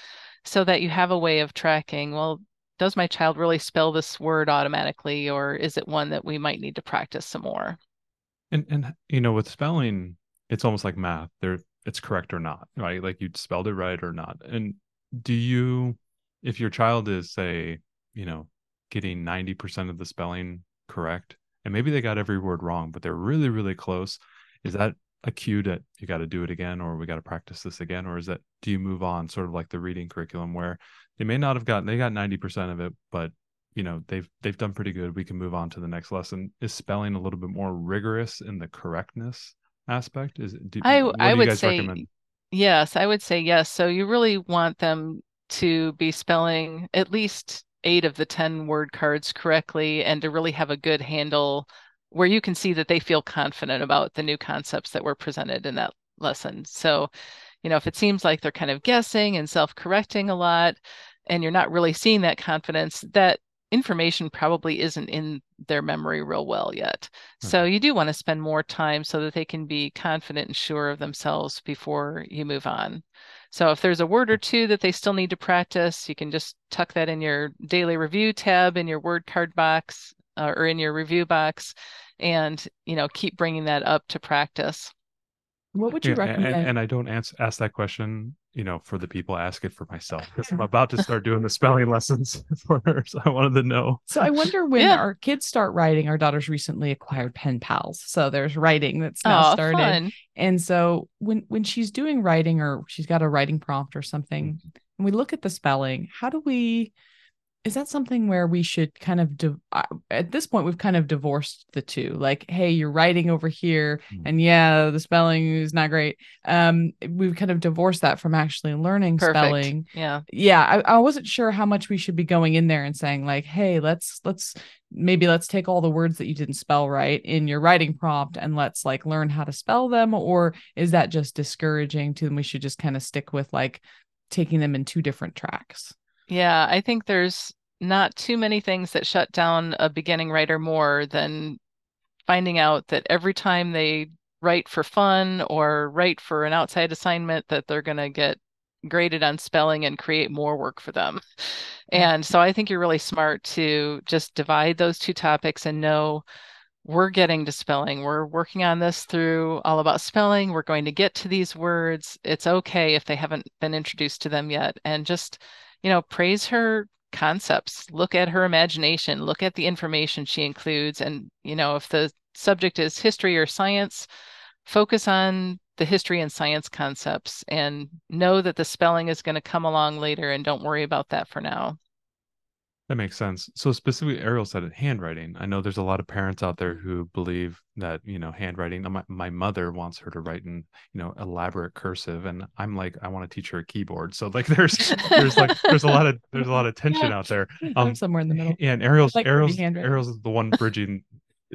S4: so that you have a way of tracking, well, does my child really spell this word automatically or is it one that we might need to practice some more?
S1: And and you know, with spelling, it's almost like math. There it's correct or not, right? Like you spelled it right or not. And do you if your child is say, you know, getting 90% of the spelling correct, and maybe they got every word wrong, but they're really, really close, is that a cue that you got to do it again or we got to practice this again? Or is that do you move on sort of like the reading curriculum where they may not have gotten they got 90% of it, but you know they've they've done pretty good we can move on to the next lesson is spelling a little bit more rigorous in the correctness aspect is do,
S4: I I would say
S1: recommend
S4: yes, I would say yes. So you really want them to be spelling at least eight of the 10 word cards correctly and to really have a good handle where you can see that they feel confident about the new concepts that were presented in that lesson. So, you know, if it seems like they're kind of guessing and self-correcting a lot and you're not really seeing that confidence, that information probably isn't in their memory real well yet. So you do want to spend more time so that they can be confident and sure of themselves before you move on. So if there's a word or two that they still need to practice, you can just tuck that in your daily review tab in your word card box uh, or in your review box and, you know, keep bringing that up to practice.
S3: What would you
S1: Yeah,
S3: recommend?
S1: and, and i don't ans- ask that question you know for the people I ask it for myself because i'm about to start doing the spelling lessons for her so i wanted to know
S3: So I wonder when
S4: Yeah.
S3: our kids start writing. Our daughter's recently acquired pen pals, so there's writing that's now
S4: Oh,
S3: started.
S4: fun.
S3: And so when when she's doing writing or she's got a writing prompt or something,
S1: Mm-hmm.
S3: and we look at the spelling, how do we? Is that something where we should kind of div- uh, at this point we've kind of divorced the two? Like, hey, you're writing over here,
S1: Mm.
S3: and yeah, the spelling is not great. Um, we've kind of divorced that from actually learning
S4: Perfect.
S3: spelling
S4: Yeah.
S3: yeah I, I wasn't sure how much we should be going in there and saying like hey let's let's maybe let's take all the words that you didn't spell right in your writing prompt and let's like learn how to spell them or is that just discouraging to them we should just kind of stick with like taking them in two different tracks
S4: Yeah, I think there's not too many things that shut down a beginning writer more than finding out that every time they write for fun or write for an outside assignment that they're going to get graded on spelling and create more work for them. Mm. And so I think you're really smart to just divide those two topics and know we're getting to spelling. We're working on this through all about spelling. We're going to get to these words. It's okay if they haven't been introduced to them yet. And just, you know, praise her concepts, look at her imagination, look at the information she includes. And, you know, if the subject is history or science, focus on the history and science concepts and know that the spelling is going to come along later and don't worry about that for now.
S1: That makes sense. So specifically, Ariel said it, handwriting. I know there's a lot of parents out there who believe that you know handwriting. My, my mother wants her to write in you know elaborate cursive, and I'm like, I want to teach her a keyboard. So like, there's there's like there's a lot of there's a lot of tension out there.
S3: I'm
S1: Um,
S3: somewhere in the middle
S1: Yeah, and Ariel's
S3: Like
S1: Ariel's. Ariel's the one bridging.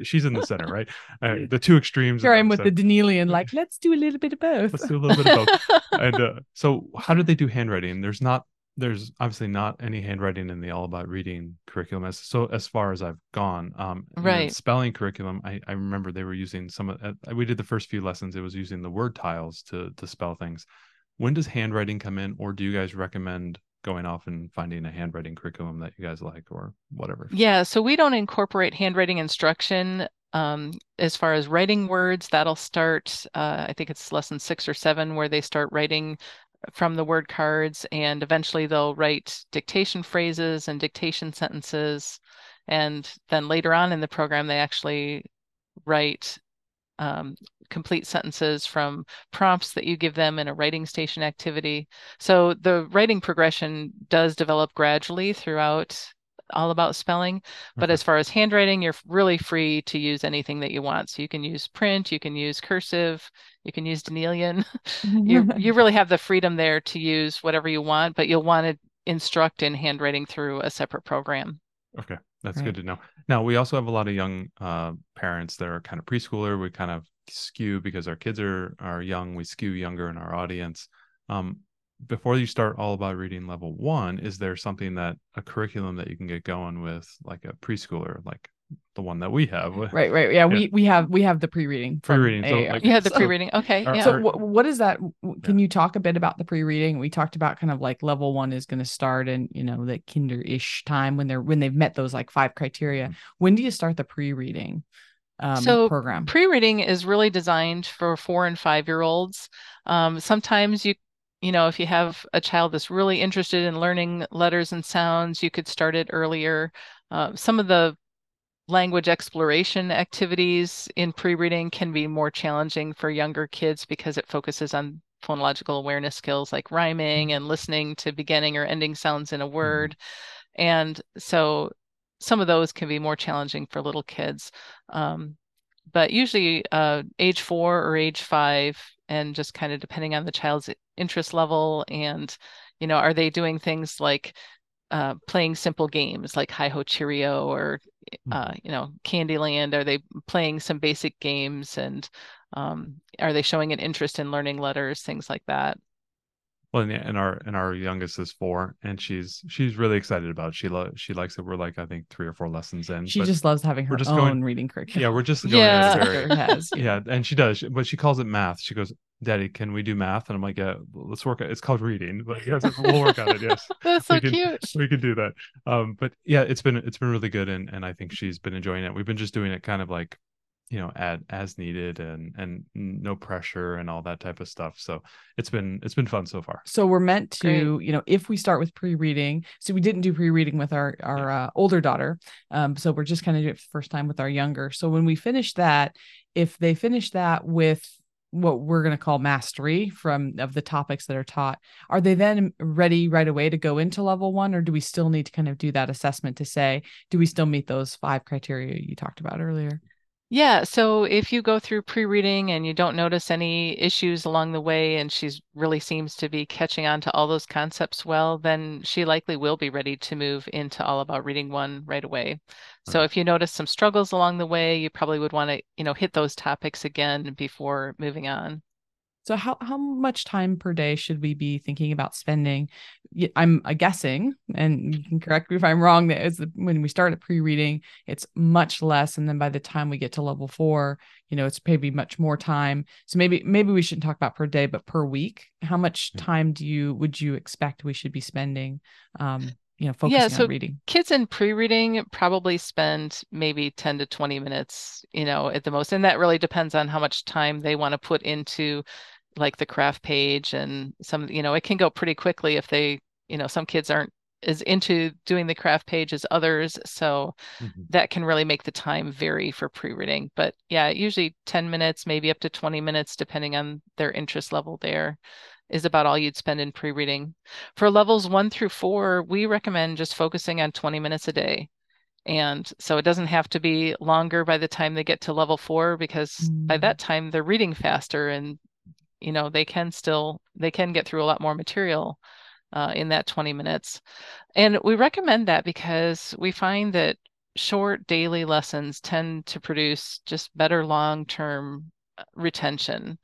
S1: She's in the center, right? Uh, the two extremes.
S3: here i am with the. D'Nealian like let's do a little bit of both
S1: Let's do a little bit of both. and uh, so how do they do handwriting there's not there's obviously not any handwriting in the all about reading curriculum as so as far as i've gone um
S4: Right.
S1: spelling curriculum i i remember they were using some of uh, we did the first few lessons it was using the word tiles to to spell things when does handwriting come in or do you guys recommend going off and finding a handwriting curriculum that you guys like or whatever
S4: Yeah, so we don't incorporate handwriting instruction um, as far as writing words. That'll start, uh, I think it's lesson six or seven, where they start writing from the word cards, and eventually they'll write dictation phrases and dictation sentences. And then later on in the program, they actually write um, complete sentences from prompts that you give them in a writing station activity. So the writing progression does develop gradually throughout all about spelling. But
S1: Okay.
S4: as far as handwriting, you're really free to use anything that you want. So you can use print, you can use cursive, you can use D'Nealian. you you really have the freedom there to use whatever you want, but you'll want to instruct in handwriting through a separate program.
S1: Okay, that's
S3: Right.
S1: good to know. Now we also have a lot of young uh, parents that are kind of preschooler. We kind of skew because our kids are are young. We skew younger in our audience. Um, before you start all about reading level one, is there something that a curriculum that you can get going with, like a preschooler, like the one that we have?
S3: right, right. Yeah, we we have we have the pre-reading.
S1: Pre-reading, so, like-
S4: You had the
S3: So-
S4: pre-reading. Okay,
S1: Are-
S4: yeah.
S3: So
S1: are-
S3: what is that? w- Can you talk a bit about the pre-reading? We talked about kind of like level one is going to start in you know the kinder-ish time when they're when they've met those like five criteria. When do you start the pre-reading um,
S4: So,
S3: program?
S4: Pre-reading is really designed for four and five year olds. Um, sometimes you, you know, if you have a child that's really interested in learning letters and sounds, you could start it earlier. Uh, some of the language exploration activities in pre-reading can be more challenging for younger kids because it focuses on phonological awareness skills like rhyming and listening to beginning or ending sounds in a word. And so some of those can be more challenging for little kids. Um, but usually uh, age four or age five, and just kind of depending on the child's interest level and, you know, are they doing things like uh, playing simple games like Hi Ho Cherry-O or, uh, you know, Candyland? Are they playing some basic games and um, are they showing an interest in learning letters, things like that?
S1: Well, and, and our and our youngest is four, and she's she's really excited about. It. She lo- she likes it. We're like I think three or four lessons in.
S3: She just loves having her
S1: we're just
S3: own
S1: going-
S3: reading curriculum.
S1: yeah, we're just going
S4: Yeah.
S1: at it very,
S3: Sister has.
S1: yeah, and she does, but she calls it math. She goes, "Daddy, can we do math?" And I'm like, "Yeah, let's work. It. It's called reading, but yes, we'll work on it. Yes,
S4: That's so
S1: We can-
S4: cute.
S1: we could do that." Um, but yeah, it's been it's been really good, and and I think she's been enjoying it. We've been just doing it kind of like, you know, at as needed, and and no pressure and all that type of stuff. So it's been it's been fun so far.
S3: So we're meant to, you know, if we start with pre-reading, so we didn't do pre-reading with our our uh, older daughter, um, so we're just kind of doing it for the first time with our younger. So when we finish that, if they finish that with what we're going to call mastery from of the topics that are taught, are they then ready right away to go into level one, or do we still need to kind of do that assessment to say, do we still meet those five criteria you talked about earlier?
S4: Yeah, so if you go through pre-reading and you don't notice any issues along the way and she really seems to be catching on to all those concepts well, then she likely will be ready to move into all about reading one right away. So
S1: mm-hmm.
S4: if you notice some struggles along the way, you probably would want to, you know, hit those topics again before moving on.
S3: So how how much time per day should we be thinking about spending? I'm uh, guessing, and you can correct me if I'm wrong. That is when we start at pre-reading, it's much less, and then by the time we get to level four, you know, it's maybe much more time. So maybe maybe we shouldn't talk about per day, but per week. How much time do you would you expect we should be spending? Um, you know, focusing
S4: Yeah, so
S3: on reading.
S4: kids in pre-reading probably spend maybe 10 to 20 minutes, you know, at the most. And that really depends on how much time they want to put into like the craft page and some, you know, it can go pretty quickly if they, you know, some kids aren't as into doing the craft page as others. So
S1: Mhm.
S4: that can really make the time vary for pre-reading. But yeah, usually 10 minutes, maybe up to 20 minutes, depending on their interest level there, is about all you'd spend in pre-reading. For levels one through four, we recommend just focusing on 20 minutes a day. And so it doesn't have to be longer by the time they get to level four, because by
S3: Mm.
S4: that time they're reading faster and you know they can still they can get through a lot more material uh, in that 20 minutes. And we recommend that because we find that short daily lessons tend to produce just better long-term uh, retention.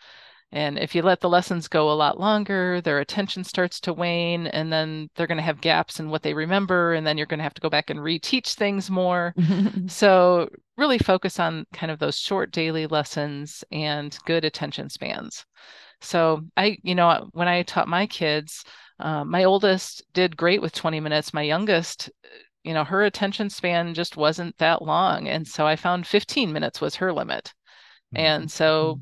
S4: And if you let the lessons go a lot longer, their attention starts to wane, and then they're going to have gaps in what they remember, and then you're going to have to go back and reteach things more. So, really focus on kind of those short daily lessons and good attention spans. So, I, you know, when I taught my kids, uh, my oldest did great with 20 minutes. My youngest, you know, her attention span just wasn't that long. And so I found 15 minutes was her limit.
S1: Mhm.
S4: And so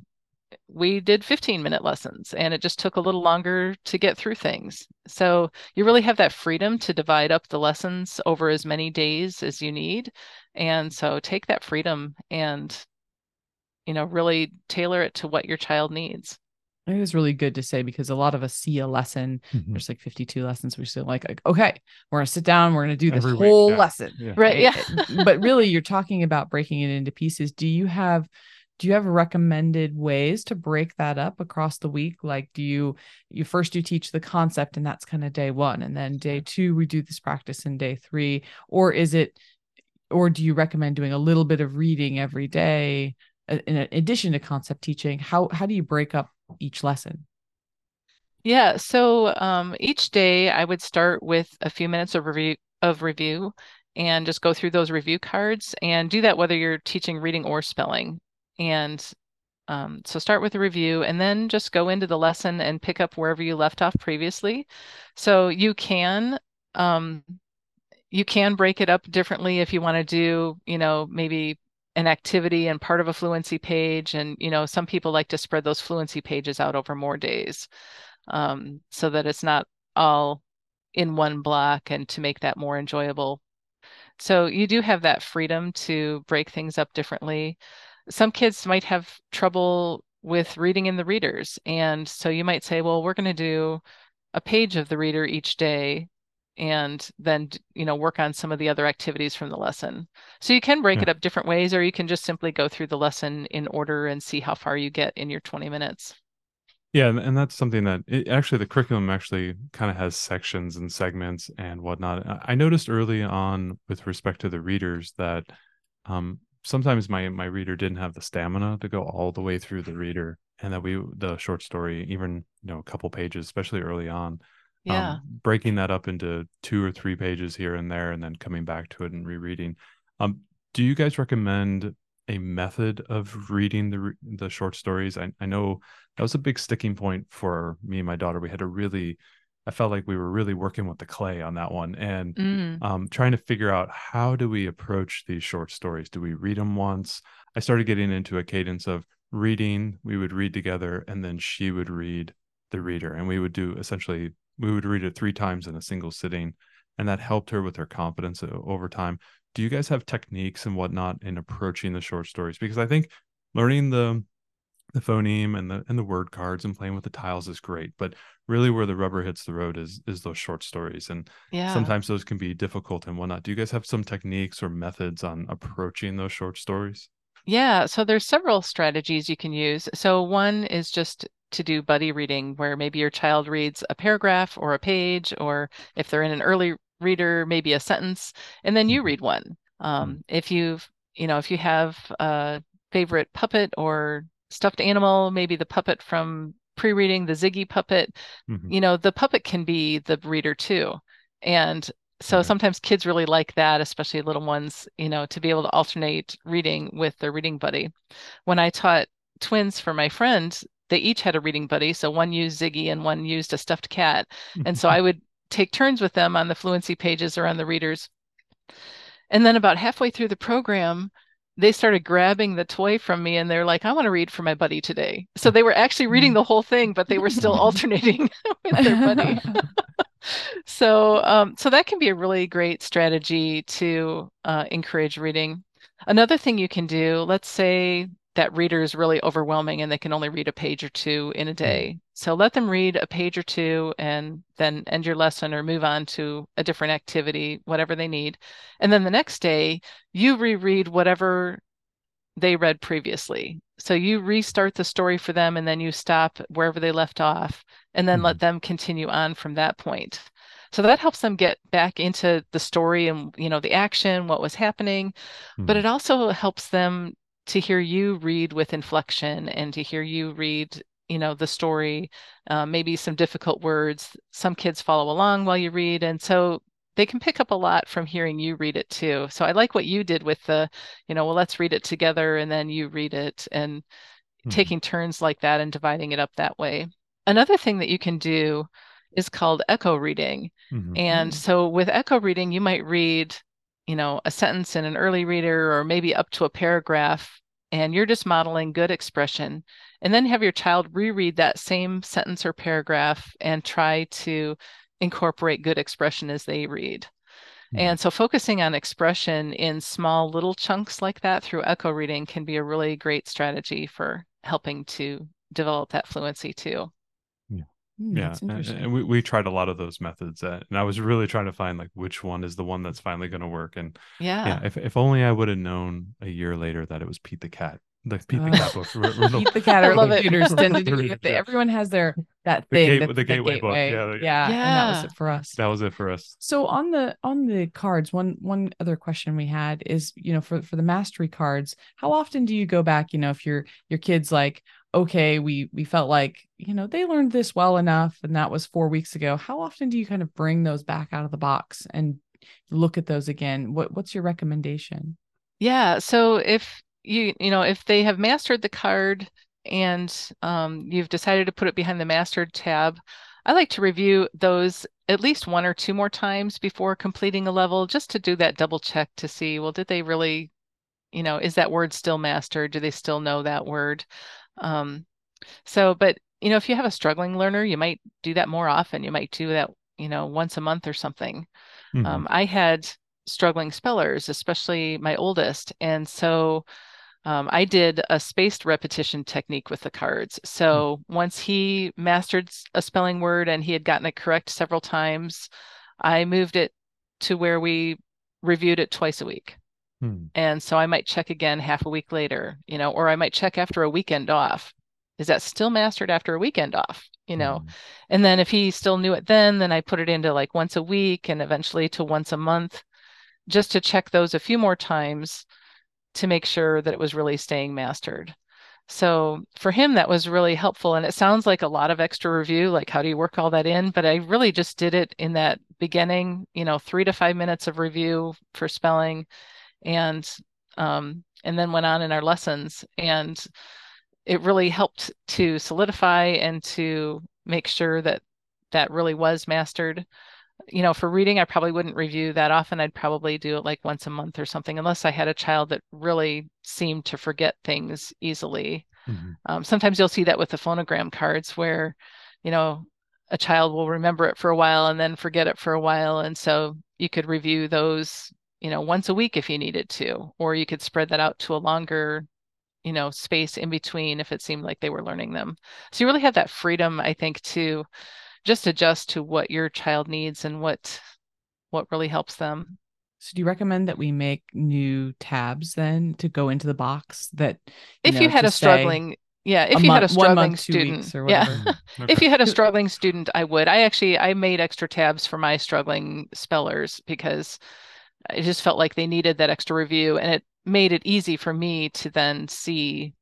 S4: we did 15 minute lessons and it just took a little longer to get through things. So you really have that freedom to divide up the lessons over as many days as you need. And so take that freedom and, you know, really tailor it to what your child needs.
S3: I think it's really good to say because a lot of us see a lesson.
S1: Mhm.
S3: There's like 52 lessons. We're still like, like, okay, we're gonna sit down. We're gonna do this
S1: Every week,
S3: whole
S1: yeah.
S3: lesson.
S1: Yeah.
S4: Right. Yeah.
S3: but really, you're talking about breaking it into pieces. Do you have do you have recommended ways to break that up across the week? Like, do you you first you teach the concept and that's kind of day one, and then day two we do this practice in day three, or is it, or do you recommend doing a little bit of reading every day uh, in addition to concept teaching? How how do you break up each lesson?
S4: Yeah. So um, each day I would start with a few minutes of review of review and just go through those review cards and do that whether you're teaching reading or spelling. And um, so start with a review and then just go into the lesson and pick up wherever you left off previously. So you can um, you can break it up differently if you want to do, you know, maybe an activity and part of a fluency page. And, you know, some people like to spread those fluency pages out over more days um, so that it's not all in one block and to make that more enjoyable. So you do have that freedom to break things up differently. Some kids might have trouble with reading in the readers. And so you might say, well, we're going to do a page of the reader each day and then you know work on some of the other activities from the lesson so you can break
S1: Yeah.
S4: it up different ways or you can just simply go through the lesson in order and see how far you get in your 20 minutes
S1: Yeah, and, that's something that it, actually the curriculum actually kind of has sections and segments and whatnot. I, I noticed early on with respect to the readers that um, sometimes my my reader didn't have the stamina to go all the way through the reader, and that we the short story, even you know a couple pages, especially early on,
S4: yeah
S1: um, breaking that up into two or three pages here and there, and then coming back to it and rereading. Um, do you guys recommend a method of reading the the short stories? I, I know that was a big sticking point for me and my daughter. We had to really, I felt like we were really working with the clay on that one, and
S4: Mm,
S1: um, trying to figure out how do we approach these short stories? Do we read them once? I started getting into a cadence of reading. We would read together, and then she would read the reader, and we would do essentially we would read it three times in a single sitting, and that helped her with her confidence uh, over time. Do you guys have techniques and whatnot in approaching the short stories? Because I think learning the the phoneme and the and the word cards and playing with the tiles is great, but really where the rubber hits the road is is those short stories and
S4: yeah
S1: sometimes those can be difficult and whatnot. Do you guys have some techniques or methods on approaching those short stories?
S4: Yeah, so there's several strategies you can use. So one is just to do buddy reading, where maybe your child reads a paragraph or a page, or if they're in an early reader, maybe a sentence, and then you
S1: Mhm.
S4: read one. Um, if you've, you know, if you have a favorite puppet or stuffed animal, maybe the puppet from pre-reading, the Ziggy puppet,
S1: Mhm.
S4: you know, the puppet can be the reader too. And so
S1: Okay.
S4: sometimes kids really like that, especially little ones, you know, to be able to alternate reading with their reading buddy. When I taught twins for my friend, they each had a reading buddy. So one used Ziggy and one used a stuffed cat. And so I would take turns with them on the fluency pages or on the readers. And then about halfway through the program, they started grabbing the toy from me and they're like, I want to read for my buddy today. So they were actually reading the whole thing, but they were still alternating with their buddy. so um, so that can be a really great strategy to uh, encourage reading. Another thing you can do, let's say that reader is really overwhelming and they can only read a page or two in a day. So let them read a page or two and then end your lesson or move on to a different activity, whatever they need. And then the next day, you reread whatever they read previously. So you restart the story for them and then you stop wherever they left off and then let them continue on from that point. So that helps them get back into the story and you know the action, what was happening, but
S1: Mhm.
S4: it also helps them to hear you read with inflection and to hear you read you know the story uh, maybe some difficult words some kids follow along while you read and so they can pick up a lot from hearing you read it too so i like what you did with the you know well let's read it together and then you read it and
S1: Mhm.
S4: taking turns like that and dividing it up that way another thing that you can do is called echo reading
S1: Mhm.
S4: and so with echo reading, you might read, you know, a sentence in an early reader or maybe up to a paragraph and you're just modeling good expression. And then have your child reread that same sentence or paragraph and try to incorporate good expression as they read. Mm-hmm. And so focusing on expression in small little chunks like that through echo reading can be a really great strategy for helping to develop that fluency too.
S1: Mm, yeah, and, and, we, we tried a lot of those methods, uh, and I was really trying to find like which one is the one that's finally going to work. And
S4: yeah,
S1: yeah, if if only I would have known a year later that it was Pete the Cat, the Pete the
S3: Cat book. Pete the Cat. I love it. Everyone has their that thing,
S1: the, the, the gateway, gateway, book. Yeah,
S3: yeah, yeah, and that was it for us.
S1: That was it for us.
S3: So on the on the cards, one one other question we had is, you know, for for the mastery cards, how often do you go back? You know, if your your kids like okay, we we felt like, you know, they learned this well enough and that was 4 weeks ago. How often do you kind of bring those back out of the box and look at those again? What what's your recommendation?
S4: Yeah, so if you you know, if they have mastered the card and um, you've decided to put it behind the mastered tab, I like to review those at least one or two more times before completing a level just to do that double check to see, well, did they really, you know, is that word still mastered? Do they still know that word? Um, so, but you know, if you have a struggling learner, you might do that more often. You might do that, you know, once a month or something. Mm-hmm. Um, I had struggling spellers, especially my oldest, and so um, I did a spaced repetition technique with the cards. So mm-hmm. once he mastered a spelling word and he had gotten it correct several times, I moved it to where we reviewed it twice a week. Hmm. And so I might check again half a week later, you know, or I might check after a weekend off. Is that still mastered after a weekend off? You know, hmm. and then if he still knew it then, then I put it into like once a week and eventually to once a month just to check those a few more times to make sure that it was really staying mastered. So for him, that was really helpful. And it sounds like a lot of extra review, like how do you work all that in? But I really just did it in that beginning, you know, three to five minutes of review for spelling and um, and then went on in our lessons and it really helped to solidify and to make sure that that really was mastered. You know for reading i probably wouldn't review that often. I'd probably do it like once a month or something unless i had a child that really seemed to forget things easily. Mm-hmm. um, sometimes you'll see that with the phonogram cards where you know a child will remember it for a while and then forget it for a while and so you could review those you know, once a week if you needed to, or you could spread that out to a longer, you know, space in between if it seemed like they were learning them. So you really have that freedom, I think, to just adjust to what your child needs and what what really helps them.
S3: So do you recommend that we make new tabs then to go into the box that
S4: you if know, you had a struggling yeah if you month, had a struggling month, student yeah okay. if you had a struggling student i would i actually i made extra tabs for my struggling spellers because I just felt like they needed that extra review and it made it easy for me to then see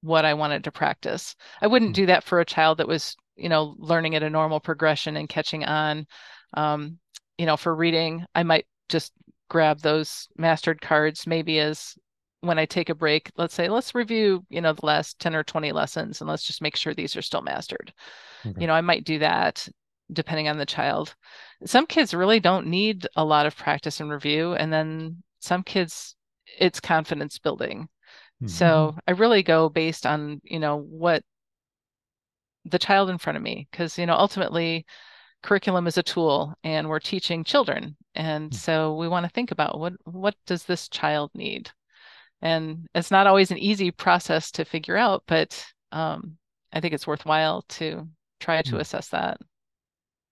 S4: what I wanted to practice. I wouldn't mm. do that for a child that was, you know, learning at a normal progression and catching on. Um, you know, for reading, I might just grab those mastered cards maybe as when I take a break, let's say, let's review, you know, the last 10 or 20 lessons and let's just make sure these are still mastered. Okay. You know, I might do that depending on the child. Some kids really don't need a lot of practice and review. And then some kids, it's confidence building. Mm-hmm. So I really go based on, you know, what the child in front of me, because, you know, ultimately, curriculum is a tool and we're teaching children and mm-hmm. so we want to think about what what does this child need and it's not always an easy process to figure out but um, i think it's worthwhile to try to mm-hmm. assess that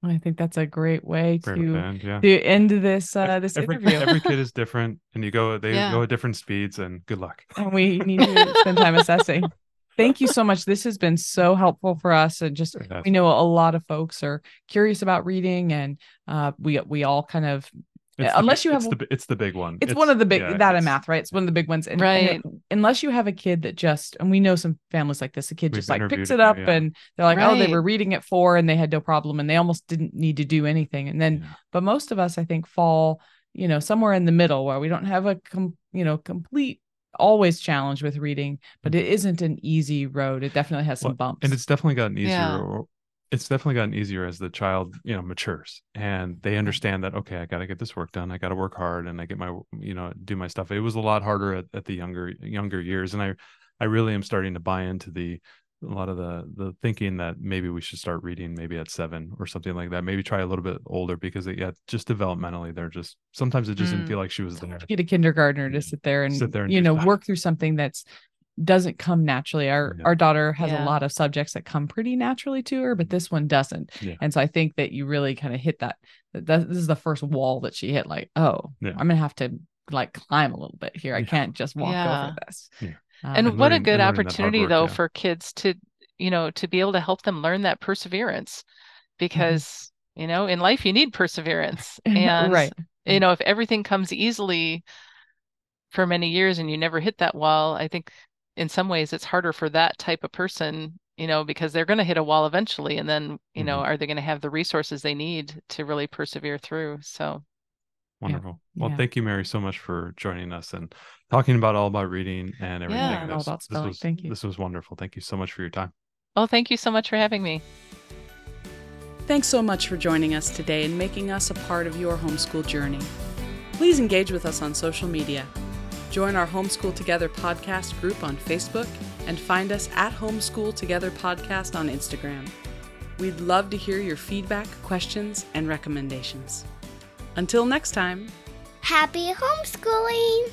S3: I think that's a great way to end, yeah. to end this uh, this
S1: every,
S3: interview.
S1: Every kid is different, and you go they yeah. go at different speeds. And good luck.
S3: And we need to spend time assessing. Thank you so much. This has been so helpful for us, and just we know a lot of folks are curious about reading, and uh, we we all kind of
S1: it's
S3: unless
S1: the,
S3: you have
S1: it's the, it's the big one.
S3: It's, it's one of the big yeah, that and math, right? It's one of the big ones. And,
S4: right.
S3: And it, unless you have a kid that just and we know some families like this, a kid We've just like picks it up yeah. and they're like, right. oh, they were reading it for and they had no problem and they almost didn't need to do anything. And then, yeah. but most of us, I think, fall, you know, somewhere in the middle where we don't have a com- you know complete always challenged with reading, but mm. it isn't an easy road. It definitely has some well, bumps.
S1: And it's definitely gotten easier yeah it's definitely gotten easier as the child you know matures and they understand that okay i got to get this work done i got to work hard and i get my you know do my stuff it was a lot harder at, at the younger younger years and i I really am starting to buy into the a lot of the the thinking that maybe we should start reading maybe at seven or something like that. Maybe try a little bit older because it, yeah, just developmentally they're just sometimes it just didn't
S3: Mm.
S1: feel like she was there.
S3: Get a kindergartner to sit there and,
S1: Sit there and
S3: you know
S1: that.
S3: work through something that's doesn't come naturally. Our
S1: Yeah.
S3: our daughter has
S4: Yeah.
S3: a lot of subjects that come pretty naturally to her, but mm-hmm. this one doesn't.
S1: Yeah.
S3: And so I think that you really kind of hit that, that. that- This is the first wall that she hit. Like, oh,
S1: Yeah.
S3: I'm gonna have to like climb a little bit here. I can't just walk
S4: Yeah.
S3: over this.
S1: Yeah.
S3: Um,
S4: and
S1: And
S4: what
S1: learning-
S4: a good
S1: and learning that hard
S4: opportunity
S1: work,
S4: though
S1: yeah.
S4: for kids to you know to be able to help them learn that perseverance mm-hmm. because you know in life you need perseverance and
S3: right.
S4: you mm-hmm. know if everything comes easily for many years and you never hit that wall i think in some ways it's harder for that type of person you know because they're going to hit a wall eventually and then you know
S1: Mhm.
S4: are they going to have the resources they need to really persevere through so
S1: Wonderful. Well,
S3: Yeah.
S1: thank you, Merry, so much for joining us and talking about all about reading and everything.
S4: Yeah.
S3: And all
S1: This-
S3: about
S1: this
S3: spelling.
S1: was-
S3: Thank you.
S1: This was wonderful. Thank you so much for your time.
S4: well thank you so much for having me
S5: Thanks so much for joining us today and making us a part of your homeschool journey. Please engage with us on social media. Join our Homeschool Together podcast group on Facebook and find us at Homeschool Together Podcast on Instagram. We'd love to hear your feedback, questions, and recommendations. Until next time.
S2: Happy homeschooling!